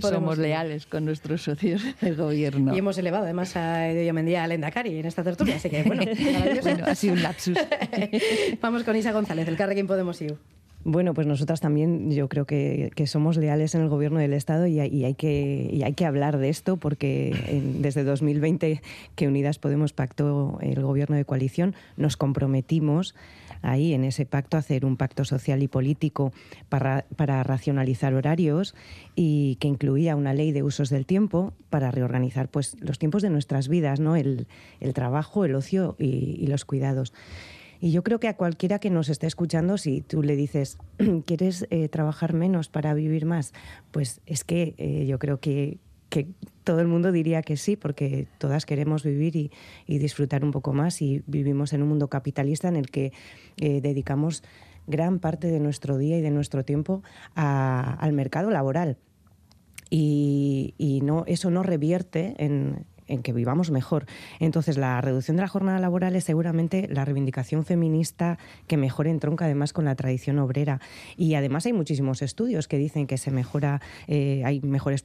Somos leales con nuestros socios del gobierno. Y hemos elevado además a Edoya Mendía al Endacari en esta tertulia, así que bueno, ha sido un lapsus. Vamos con Isa González, el Carrequín Podemos ir. Bueno, pues nosotras también yo creo que, somos leales en el gobierno del Estado y, hay, que, hay que hablar de esto porque desde 2020 que Unidas Podemos pactó el gobierno de coalición, nos comprometimos ahí en ese pacto a hacer un pacto social y político para, racionalizar horarios y que incluía una ley de usos del tiempo para reorganizar pues, los tiempos de nuestras vidas, ¿no? el, trabajo, el ocio y los cuidados. Y yo creo que a cualquiera que nos esté escuchando, si tú le dices, ¿quieres eh, trabajar menos para vivir más? Pues es que eh, yo creo que, todo el mundo diría que sí, porque todas queremos vivir y, disfrutar un poco más y vivimos en un mundo capitalista en el que eh, dedicamos gran parte de nuestro día y de nuestro tiempo al mercado laboral. Y, y, no, eso no revierte en, en que vivamos mejor. Entonces, la reducción de la jornada laboral es seguramente la reivindicación feminista que mejor entronca además con la tradición obrera. Y además hay muchísimos estudios que dicen que se mejora, eh, hay mejores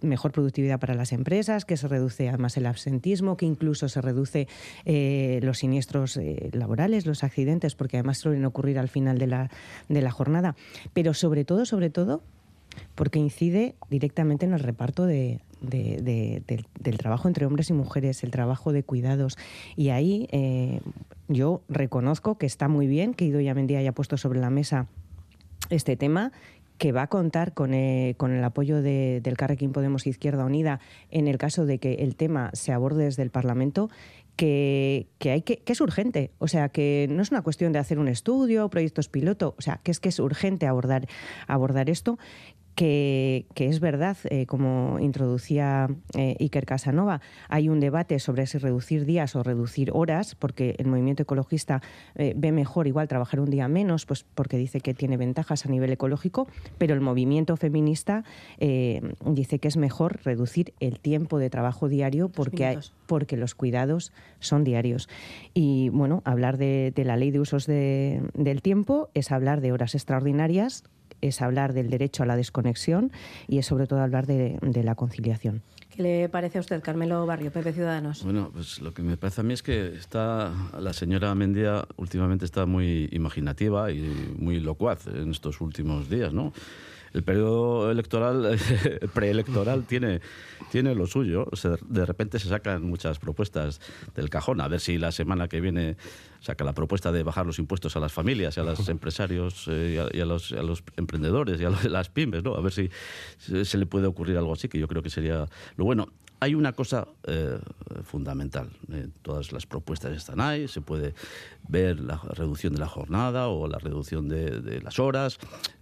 mejor productividad para las empresas, que se reduce además el absentismo, que incluso se reduce eh, los siniestros eh, laborales, los accidentes, porque además suelen ocurrir al final de la, de la jornada. Pero sobre todo, sobre todo, porque incide directamente en el reparto de, del, trabajo entre hombres y mujeres, el trabajo de cuidados. Y ahí eh, yo reconozco que está muy bien que Idoia Mendía haya puesto sobre la mesa este tema que va a contar con, eh, con el apoyo de, del Carrequín Podemos Izquierda Unida en el caso de que el tema se aborde desde el Parlamento, que, que, hay que, que, es urgente. O sea, que no es una cuestión de hacer un estudio, proyectos piloto, o sea, que es que es urgente abordar, abordar esto que, es verdad, eh, como introducía eh, Iker Casanova, hay un debate sobre si reducir días o reducir horas, porque el movimiento ecologista eh, ve mejor igual trabajar un día menos, pues porque dice que tiene ventajas a nivel ecológico, pero el movimiento feminista dice que es mejor reducir el tiempo de trabajo diario porque, porque los cuidados son diarios. Y bueno, hablar de, la ley de usos del tiempo es hablar de horas extraordinarias es hablar del derecho a la desconexión y es sobre todo hablar de, la conciliación. ¿Qué le parece a usted, Carmelo Barrio, Pepe Ciudadanos? Bueno, pues lo que me parece a mí es que está la señora Mendía últimamente está muy imaginativa y muy locuaz en estos últimos días, ¿no? El periodo electoral, preelectoral, tiene, tiene lo suyo. de repente se sacan muchas propuestas del cajón. A ver si la semana que viene saca la propuesta de bajar los impuestos a las familias y a los empresarios eh, y, a, los, a, los, emprendedores y a, las pymes, ¿no? A ver si se le puede ocurrir algo así, que yo creo que sería lo bueno. Hay una cosa eh, fundamental. Eh, todas las propuestas están ahí. Se puede ver la reducción de la jornada o la reducción de, las horas.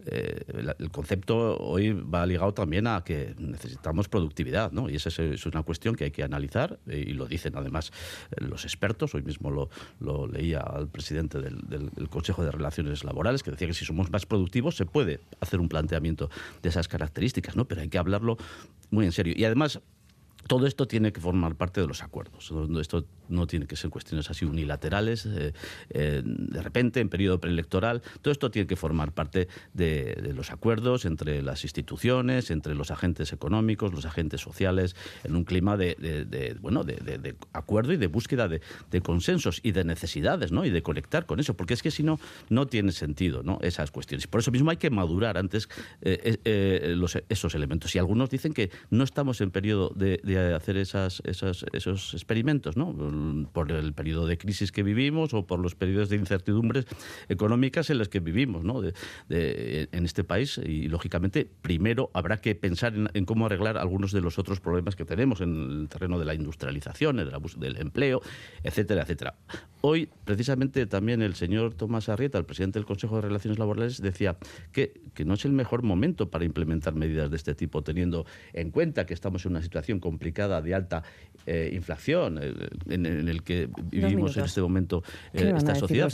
Eh, el concepto hoy va ligado también a que necesitamos productividad, ¿no? Y esa es, una cuestión que hay que analizar y lo dicen además los expertos. Hoy mismo lo, lo leía al presidente del, del, Consejo de Relaciones Laborales que decía que si somos más productivos se puede hacer un planteamiento de esas características, ¿no? Pero hay que hablarlo muy en serio. Y además todo esto tiene que formar parte de los acuerdos. Esto no tiene que ser cuestiones así unilaterales, eh, eh, de repente, en periodo preelectoral. Todo esto tiene que formar parte de, los acuerdos entre las instituciones, entre los agentes económicos, los agentes sociales, en un clima de, bueno, de, acuerdo y de búsqueda de, consensos y de necesidades, ¿no? Y de conectar con eso, porque es que si no, no tiene sentido, ¿no? Esas cuestiones. Por eso mismo hay que madurar antes eh, los, esos elementos. Y algunos dicen que no estamos en periodo de hacer esas, esos experimentos, ¿no? Por el periodo de crisis que vivimos o por los periodos de incertidumbres económicas en los que vivimos, ¿no? en este país y, lógicamente, primero habrá que pensar en, cómo arreglar algunos de los otros problemas que tenemos en el terreno de la industrialización, del, del empleo, etcétera, etcétera. Hoy, precisamente, también el señor Tomás Arrieta, el presidente del Consejo de Relaciones Laborales, decía que, no es el mejor momento para implementar medidas de este tipo, teniendo en cuenta que estamos en una situación complicada de alta eh, inflación eh, el que vivimos en este momento eh, esta sociedad.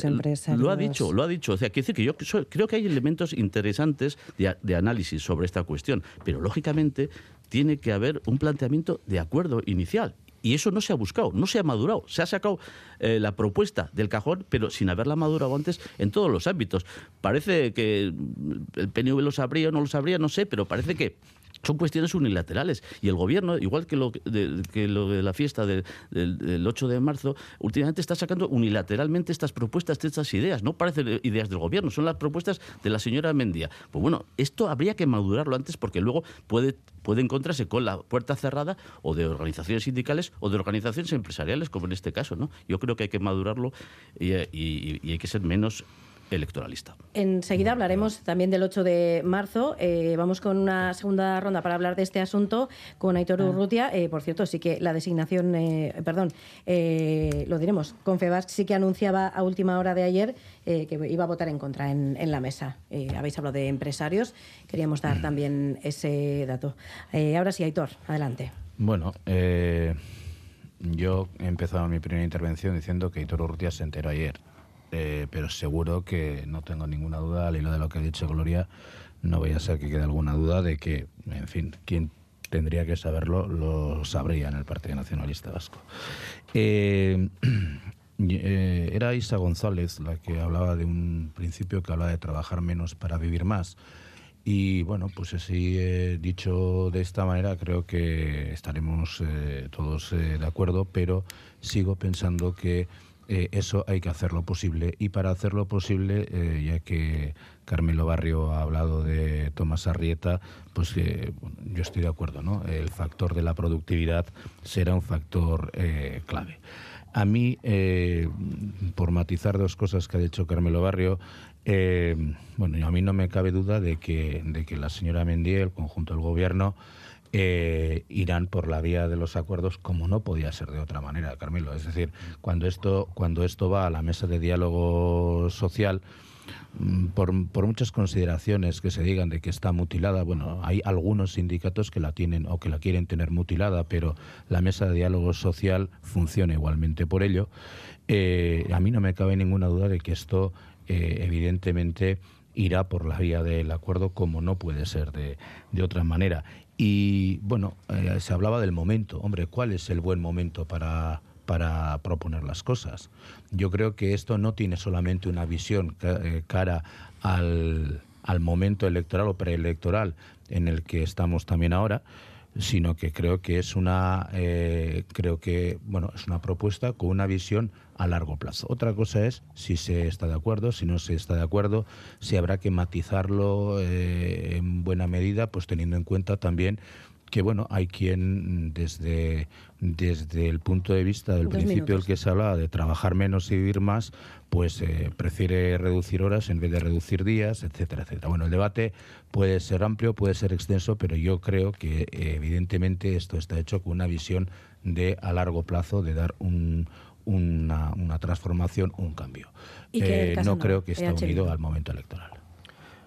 Lo ha dicho, lo ha dicho. O sea, quiere decir que yo creo que hay elementos interesantes de, análisis sobre esta cuestión, pero lógicamente tiene que haber un planteamiento de acuerdo inicial. Y eso no se ha buscado, no se ha madurado. Se ha sacado la propuesta del cajón, pero sin haberla madurado antes en todos los ámbitos. Parece que el PNV lo sabría o no lo sabría, no sé, pero parece que son cuestiones unilaterales. Y el gobierno, igual que lo de, que lo de la fiesta del, del 8 de marzo, últimamente está sacando unilateralmente estas propuestas, estas ideas. No parecen ideas del gobierno, son las propuestas de la señora Mendía. Pues bueno, esto habría que madurarlo antes porque luego puede, puede encontrarse con la puerta cerrada o de organizaciones sindicales o de organizaciones empresariales, como en este caso. ¿no? Yo creo que hay que madurarlo y hay que ser menos electoralista. Enseguida hablaremos también del 8 de marzo. Eh, vamos con una segunda ronda para hablar de este asunto con Aitor ah. Urrutia. Eh, por cierto, sí que la designación, eh, perdón, lo diremos, Confebas sí que anunciaba a última hora de ayer que iba a votar en contra en, la mesa. habéis hablado de empresarios, queríamos dar mm. también ese dato. ahora sí, Aitor, adelante. Bueno, yo he empezado mi primera intervención diciendo que Aitor Urrutia se enteró ayer eh, pero seguro que no tengo ninguna duda al hilo de lo que ha dicho Gloria, no voy a ser que quede alguna duda de que, en fin, quien tendría que saberlo lo sabría en el Partido Nacionalista Vasco. Eh, eh, era Isa González la que hablaba de un principio que hablaba de trabajar menos para vivir más. Y bueno, pues así dicho de esta manera, creo que estaremos todos de acuerdo, pero sigo pensando que eh, eso hay que hacerlo posible. Y para hacerlo posible, eh, ya que Carmelo Barrio ha hablado de Tomás Arrieta, pues eh, yo estoy de acuerdo, ¿no? El factor de la productividad será un factor clave. A mí, por matizar dos cosas que ha dicho Carmelo Barrio, bueno, a mí no me cabe duda de que, de que la señora Mendiel, el conjunto del gobierno, eh, irán por la vía de los acuerdos como no podía ser de otra manera, Carmelo. Es decir, cuando esto, cuando esto va a la mesa de diálogo social, mm, por, muchas consideraciones que se digan de que está mutilada, bueno, hay algunos sindicatos que la tienen o que la quieren tener mutilada, pero la mesa de diálogo social funciona igualmente por ello. Eh, a mí no me cabe ninguna duda de que esto, eh, evidentemente, irá por la vía del acuerdo como no puede ser de, de otra manera. Y bueno, eh, se hablaba del momento. Hombre, ¿cuál es el buen momento para, para proponer las cosas? Yo creo que esto no tiene solamente una visión eh, cara al, al momento electoral o preelectoral en el que estamos también ahora, sino que creo que es una eh, creo que bueno es una propuesta con una visión a largo plazo. Otra cosa es si se está de acuerdo, si no se está de acuerdo, si habrá que matizarlo eh, en buena medida, pues teniendo en cuenta también que bueno, hay quien desde, desde el punto de vista del principio del que se hablaba de trabajar menos y vivir más, pues eh, prefiere reducir horas en vez de reducir días, etcétera, etcétera. Bueno, el debate puede ser amplio, puede ser extenso, pero yo creo que eh, evidentemente esto está hecho con una visión de a largo plazo de dar un, una, una transformación, un cambio. Eh, no creo que esté unido al momento electoral.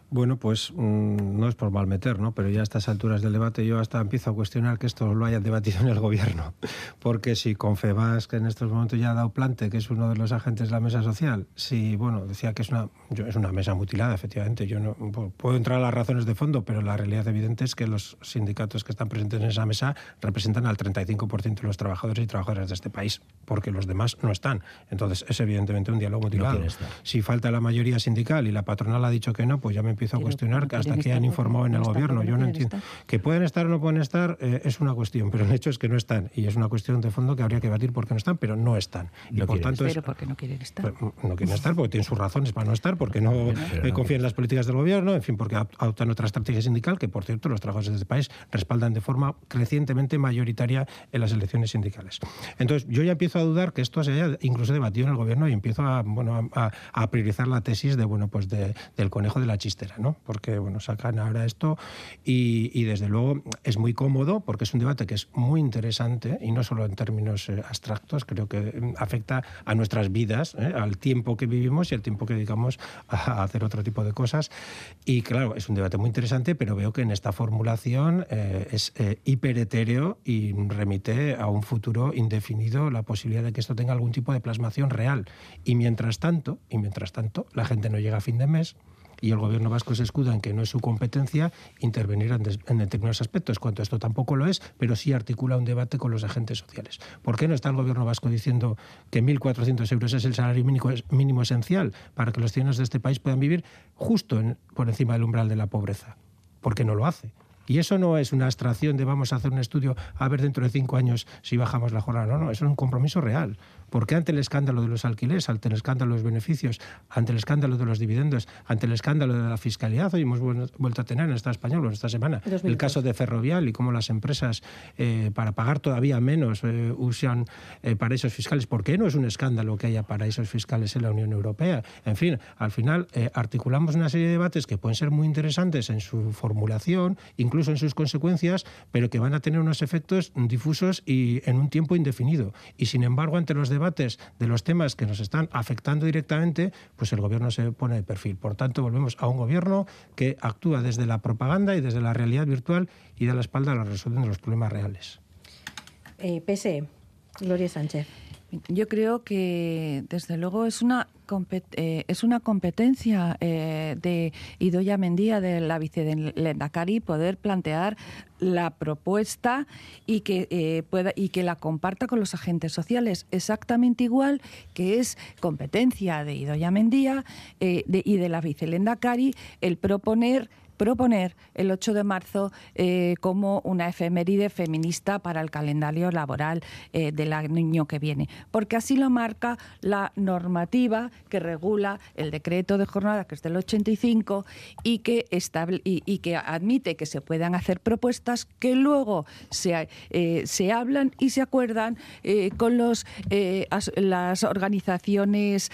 Bueno, pues mm, no es por mal meter, ¿no? Pero ya a estas alturas del debate yo hasta empiezo a cuestionar que esto lo hayan debatido en el gobierno. Porque si Confebas, que en estos momentos ya ha dado plante, que es uno de los agentes de la mesa social, si, bueno, decía que es una, es una mesa mutilada, efectivamente, yo no puedo entrar a las razones de fondo, pero la realidad evidente es que los sindicatos que están presentes en esa mesa representan al 35% de los trabajadores y trabajadoras de este país, porque los demás no están. Entonces, es evidentemente un diálogo mutilado. si falta la mayoría sindical y la patronal ha dicho que no, pues ya me empiezo a cuestionar que hasta que han informado en el gobierno. Yo no entiendo. Que pueden estar o no pueden estar eh, es una cuestión, pero el hecho es que no están. Y es una cuestión de fondo que habría que debatir por qué no están, pero no están. Y por tanto pero porque no quieren estar. Pues, no quieren estar porque tienen sus razones para no estar, porque no eh, confían en las políticas del gobierno, en fin, porque adoptan otra estrategia sindical que, por cierto, los trabajadores de este país respaldan de forma crecientemente mayoritaria en las elecciones sindicales. Entonces, yo ya empiezo a dudar que esto se haya incluso debatido en el gobierno y empiezo a, bueno, a, priorizar la tesis de, bueno, pues del conejo de la chistera, ¿no? Porque, bueno, sacan ahora esto y, desde luego es muy cómodo porque es un debate que es muy interesante y no solo en términos eh, abstractos, creo que mm, afecta a nuestras vidas, ¿eh? al tiempo que vivimos y al tiempo que dedicamos a hacer otro tipo de cosas. Y claro, es un debate muy interesante, pero veo que en esta formulación eh, es hiperetéreo y remite a un futuro indefinido la posibilidad de que esto tenga algún tipo de plasmación real. Y mientras tanto, y mientras tanto, la gente no llega a fin de mes y el gobierno vasco se escuda en que no es su competencia intervenir en, determinados aspectos, cuanto esto tampoco lo es, pero sí articula un debate con los agentes sociales. ¿Por qué no está el gobierno vasco diciendo que 1.400 euros es el salario mínimo, mínimo, esencial para que los ciudadanos de este país puedan vivir justo por encima del umbral de la pobreza? ¿Por qué no lo hace? Y eso no es una abstracción de vamos a hacer un estudio a ver dentro de cinco años si bajamos la jornada. No, no, eso es un compromiso real. Porque ante el escándalo de los alquileres, ante el escándalo de los beneficios, ante el escándalo de los dividendos, ante el escándalo de la fiscalidad, hoy hemos vuelto a tener en esta español esta semana el caso de Ferrovial y cómo las empresas eh, para pagar todavía menos eh, usan eh, paraísos fiscales. ¿Por qué no es un escándalo que haya paraísos fiscales en la Unión Europea? En fin, al final articulamos una serie de debates que pueden ser muy interesantes en su formulación, incluso en sus consecuencias, pero que van a tener unos efectos difusos y en un tiempo indefinido. Y sin embargo, ante los debates de los temas que nos están afectando directamente, pues el gobierno se pone de perfil. Por tanto, volvemos a un gobierno que actúa desde la propaganda y desde la realidad virtual y da la espalda a la resolución de los problemas reales. Eh, PSE, Gloria Sánchez. Yo creo que, desde luego, es una, eh, es una competencia eh, de Idoya Mendía, de la vicelendacari, poder plantear la propuesta y que, eh, pueda, y que la comparta con los agentes sociales, exactamente igual que es competencia de Idoya Mendía y de la vicelendacari el proponer proponer el 8 de marzo eh, como una efeméride feminista para el calendario laboral eh, del año que viene, porque así lo marca la normativa que regula el decreto de jornada, que es del 85, y que, estable, y, que admite que se puedan hacer propuestas que luego se, eh, se hablan y se acuerdan con los, las organizaciones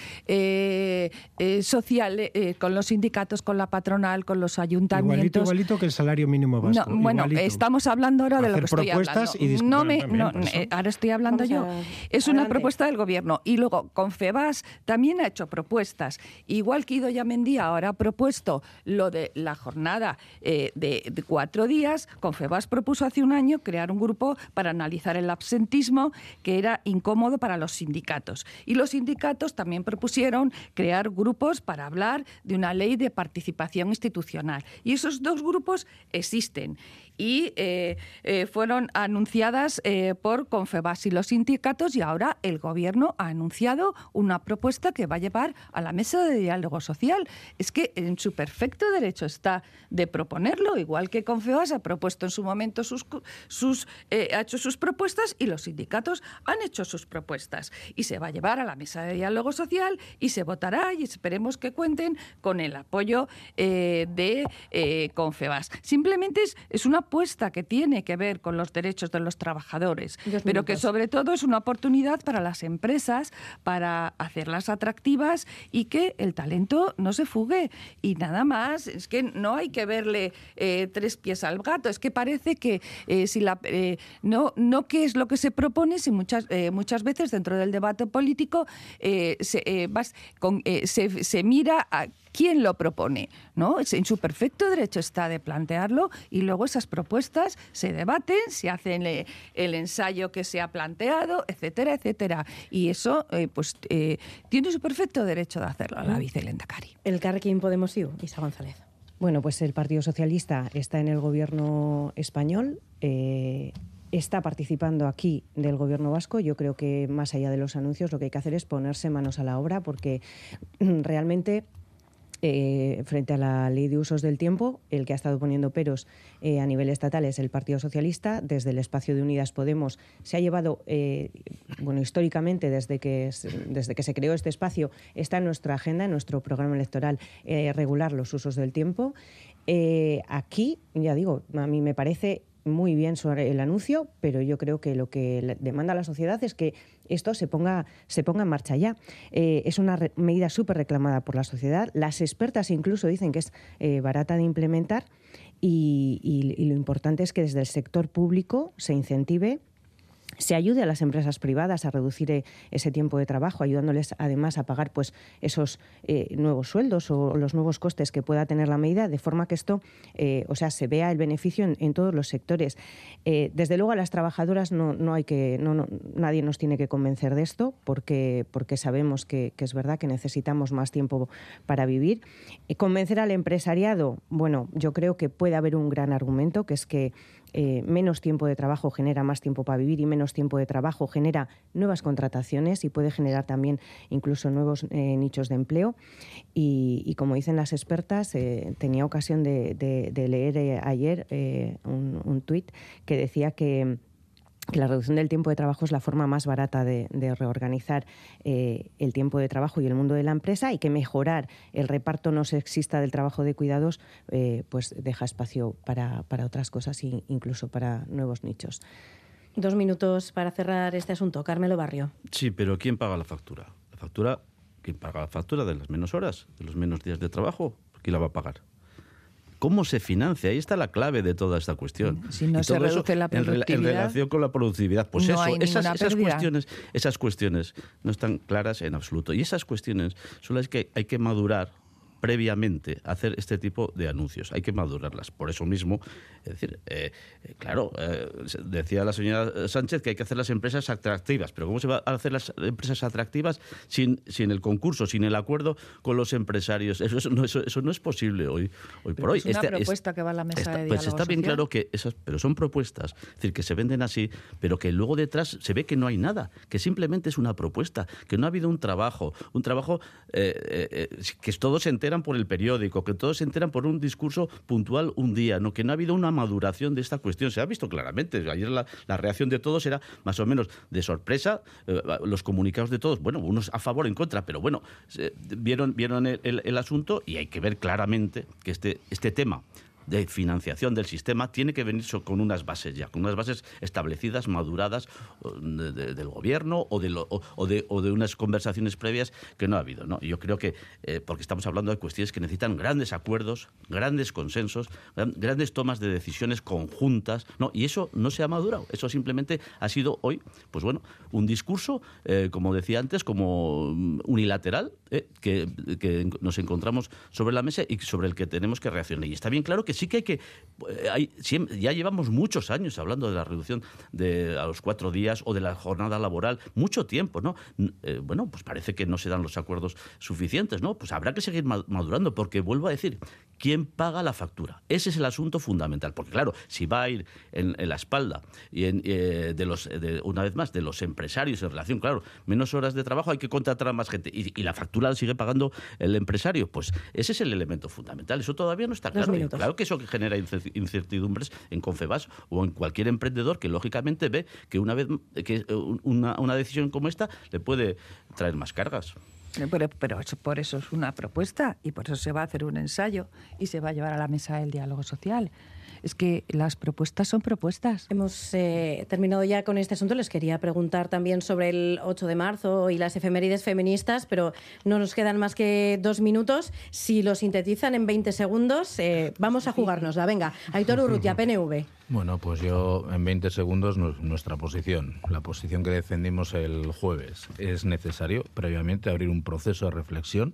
sociales, con los sindicatos, con la patronal, con los ayuntamientos Igualito, igualito que el salario mínimo básico. bueno, estamos hablando ahora de lo que estoy hablando. no me, eh, ahora estoy hablando yo. es una propuesta del gobierno. Y luego, Confebas también ha hecho propuestas. Igual que Ido Yamendía ahora ha propuesto lo de la jornada eh, de, de, cuatro días, Confebas propuso hace un año crear un grupo para analizar el absentismo que era incómodo para los sindicatos. Y los sindicatos también propusieron crear grupos para hablar de una ley de participación institucional. Y esos dos grupos existen y eh, eh, fueron anunciadas eh, por Confebas y los sindicatos y ahora el Gobierno ha anunciado una propuesta que va a llevar a la mesa de diálogo social. Es que en su perfecto derecho está de proponerlo, igual que Confebas ha propuesto en su momento sus, sus ha hecho sus propuestas y los sindicatos han hecho sus propuestas y se va a llevar a la mesa de diálogo social y se votará y esperemos que cuenten con el apoyo de Confebas. Simplemente es, es una apuesta que tiene que ver con los derechos de los trabajadores, pero que sobre todo es una oportunidad para las empresas para hacerlas atractivas y que el talento no se fugue. Y nada más, es que no hay que verle eh, tres pies al gato, es que parece que eh, si la, eh, no, no qué es lo que se propone, si muchas, muchas veces dentro del debate político se, con, se, se mira a quién lo propone, ¿no? En su perfecto derecho está de plantearlo y luego esas propuestas se debaten, se hacen el, ensayo que se ha planteado, etcétera, etcétera. Y eso, eh, pues, eh, tiene su perfecto derecho de hacerlo la vicelenda Cari. El Carrequín Podemos IU, Isa González. Bueno, pues el Partido Socialista está en el gobierno español. Eh, está participando aquí del gobierno vasco. Yo creo que más allá de los anuncios lo que hay que hacer es ponerse manos a la obra porque realmente eh, frente a la ley de usos del tiempo, el que ha estado poniendo peros eh, a nivel estatal es el Partido Socialista. Desde el espacio de Unidas Podemos se ha llevado, eh, bueno, históricamente, desde que, desde que se creó este espacio, está en nuestra agenda, en nuestro programa electoral, regular los usos del tiempo. aquí, ya digo, a mí me parece muy bien sobre el anuncio, pero yo creo que lo que demanda la sociedad es que esto se ponga, se ponga en marcha ya. Eh, es una medida súper reclamada por la sociedad. Las expertas incluso dicen que es eh, barata de implementar y, y lo importante es que desde el sector público se incentive se ayude a las empresas privadas a reducir eh, ese tiempo de trabajo, ayudándoles además a pagar pues esos eh, nuevos sueldos o los nuevos costes que pueda tener la medida, de forma que esto, eh, o sea, se vea el beneficio en, todos los sectores. desde luego a las trabajadoras no, no hay que, no, nadie nos tiene que convencer de esto, porque, porque sabemos que, que es verdad que necesitamos más tiempo para vivir. convencer al empresariado, bueno, yo creo que puede haber un gran argumento, que es que eh, menos tiempo de trabajo genera más tiempo para vivir y menos tiempo de trabajo genera nuevas contrataciones y puede generar también incluso nuevos eh, nichos de empleo. Y, como dicen las expertas, tenía ocasión de, leer ayer un, un tuit que decía que la reducción del tiempo de trabajo es la forma más barata de, reorganizar eh, el tiempo de trabajo y el mundo de la empresa y que mejorar el reparto no sexista del trabajo de cuidados eh, pues deja espacio para, otras cosas e incluso para nuevos nichos. Dos minutos para cerrar este asunto. Carmelo Barrio. Sí, pero ¿quién paga la factura? La factura, ¿quién paga la factura de las menos horas, de los menos días de trabajo? ¿Quién la va a pagar? ¿Cómo se financia? Ahí está la clave de toda esta cuestión. Si no se reduce la productividad. En, relación con la productividad. Pues eso, esas, cuestiones, esas cuestiones no están claras en absoluto. Y esas cuestiones son las que hay que madurar previamente hacer este tipo de anuncios. Hay que madurarlas. Por eso mismo, es decir, eh, eh, claro, eh, decía la señora Sánchez que hay que hacer las empresas atractivas, pero ¿cómo se va a hacer las empresas atractivas sin, sin el concurso, sin el acuerdo con los empresarios? Eso, no, eso, no es posible hoy, hoy por hoy. Es una este, propuesta que va a la mesa de Pues está bien claro que esas, pero son propuestas, es decir, que se venden así, pero que luego detrás se ve que no hay nada, que simplemente es una propuesta, que no ha habido un trabajo, un trabajo que todos se enteran por el periódico, que todos se enteran por un discurso puntual un día, no que no ha habido una maduración de esta cuestión. Se ha visto claramente. Ayer la, reacción de todos era más o menos de sorpresa. Eh, los comunicados de todos, bueno, unos a favor, en contra, pero bueno, vieron, vieron el, asunto y hay que ver claramente que este, este tema de financiación del sistema tiene que venir con unas bases ya, con unas bases establecidas, maduradas del gobierno o de, o, de, o, de, unas conversaciones previas que no ha habido. ¿no? Yo creo que, eh, porque estamos hablando de cuestiones que necesitan grandes acuerdos, grandes consensos, grandes tomas de decisiones conjuntas, ¿no? y eso no se ha madurado, eso simplemente ha sido hoy, pues bueno, un discurso, eh, como decía antes, como unilateral, eh, que nos encontramos sobre la mesa y sobre el que tenemos que reaccionar. Y está bien claro que sí que hay que... Eh, ya llevamos muchos años hablando de la reducción de a los cuatro días o de la jornada laboral, mucho tiempo, ¿no? Eh, bueno, pues parece que no se dan los acuerdos suficientes, ¿no? Pues habrá que seguir madurando, porque vuelvo a decir, ¿quién paga la factura? Ese es el asunto fundamental, porque claro, si va a ir en, la espalda y eh, de los, una vez más, de los empresarios en relación, claro, menos horas de trabajo hay que contratar a más gente y, la factura la sigue pagando el empresario, pues ese es el elemento fundamental. Eso todavía no está claro. Claro que eso que genera incertidumbres en Confebas o en cualquier emprendedor que lógicamente ve que una vez que una, una decisión como esta le puede traer más cargas. Pero, pero eso, por eso es una propuesta y por eso se va a hacer un ensayo y se va a llevar a la mesa el diálogo social es que las propuestas son propuestas. Hemos eh, terminado ya con este asunto. Les quería preguntar también sobre el 8 de marzo y las efemérides feministas, pero no nos quedan más que dos minutos. Si lo sintetizan en 20 segundos, eh, vamos a jugárnosla. Venga, Aitor Urrutia, PNV. Bueno, pues yo en 20 segundos nuestra posición, la posición que defendimos el jueves. Es necesario previamente abrir un proceso de reflexión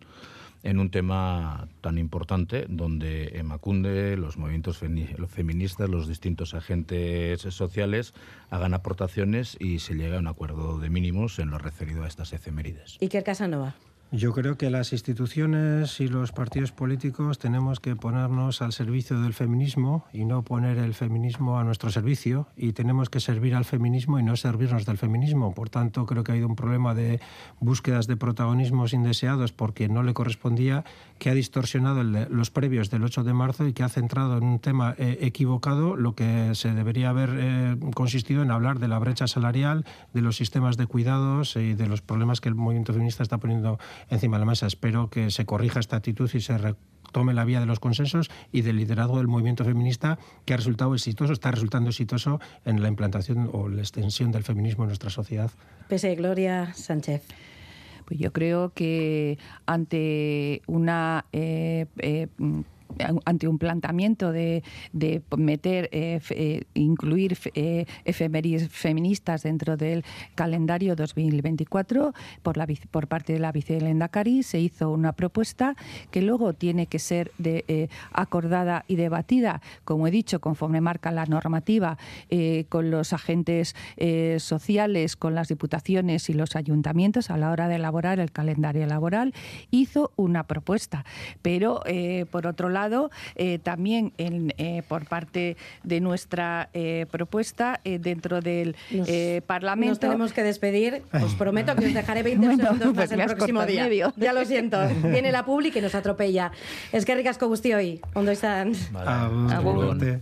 en un tema tan importante donde Emacunde, los movimientos feministas, los distintos agentes sociales hagan aportaciones y se llegue a un acuerdo de mínimos en lo referido a estas efemérides. Iker Casanova. Yo creo que las instituciones y los partidos políticos tenemos que ponernos al servicio del feminismo y no poner el feminismo a nuestro servicio y tenemos que servir al feminismo y no servirnos del feminismo. Por tanto, creo que ha habido un problema de búsquedas de protagonismos indeseados porque no le correspondía, que ha distorsionado los previos del 8 de marzo y que ha centrado en un tema eh, equivocado lo que se debería haber eh, consistido en hablar de la brecha salarial, de los sistemas de cuidados y de los problemas que el movimiento feminista está poniendo encima de la mesa. Espero que se corrija esta actitud y se retome la vía de los consensos y del liderazgo del movimiento feminista que ha resultado exitoso, está resultando exitoso en la implantación o la extensión del feminismo en nuestra sociedad. Pese Gloria Sánchez. Pues yo creo que ante una eh, eh, ante un planteamiento de, meter, eh, eh, incluir eh, feministas dentro del calendario 2024 por, la, por parte de la vicelenda Cari, se hizo una propuesta que luego tiene que ser de, acordada y debatida, como he dicho, conforme marca la normativa, con los agentes sociales, con las diputaciones y los ayuntamientos a la hora de elaborar el calendario laboral, hizo una propuesta. Pero, por otro lado, eh, también en, eh, por parte de nuestra eh, propuesta eh, dentro del Nos- eh, Parlamento. Nos tenemos que despedir. Os prometo que os dejaré 20 Bueno, segundos pues más el próximo día. medio. Ya lo siento. Viene la publi que nos atropella. Es que ricasco guztioi. Ondo izan. Arte.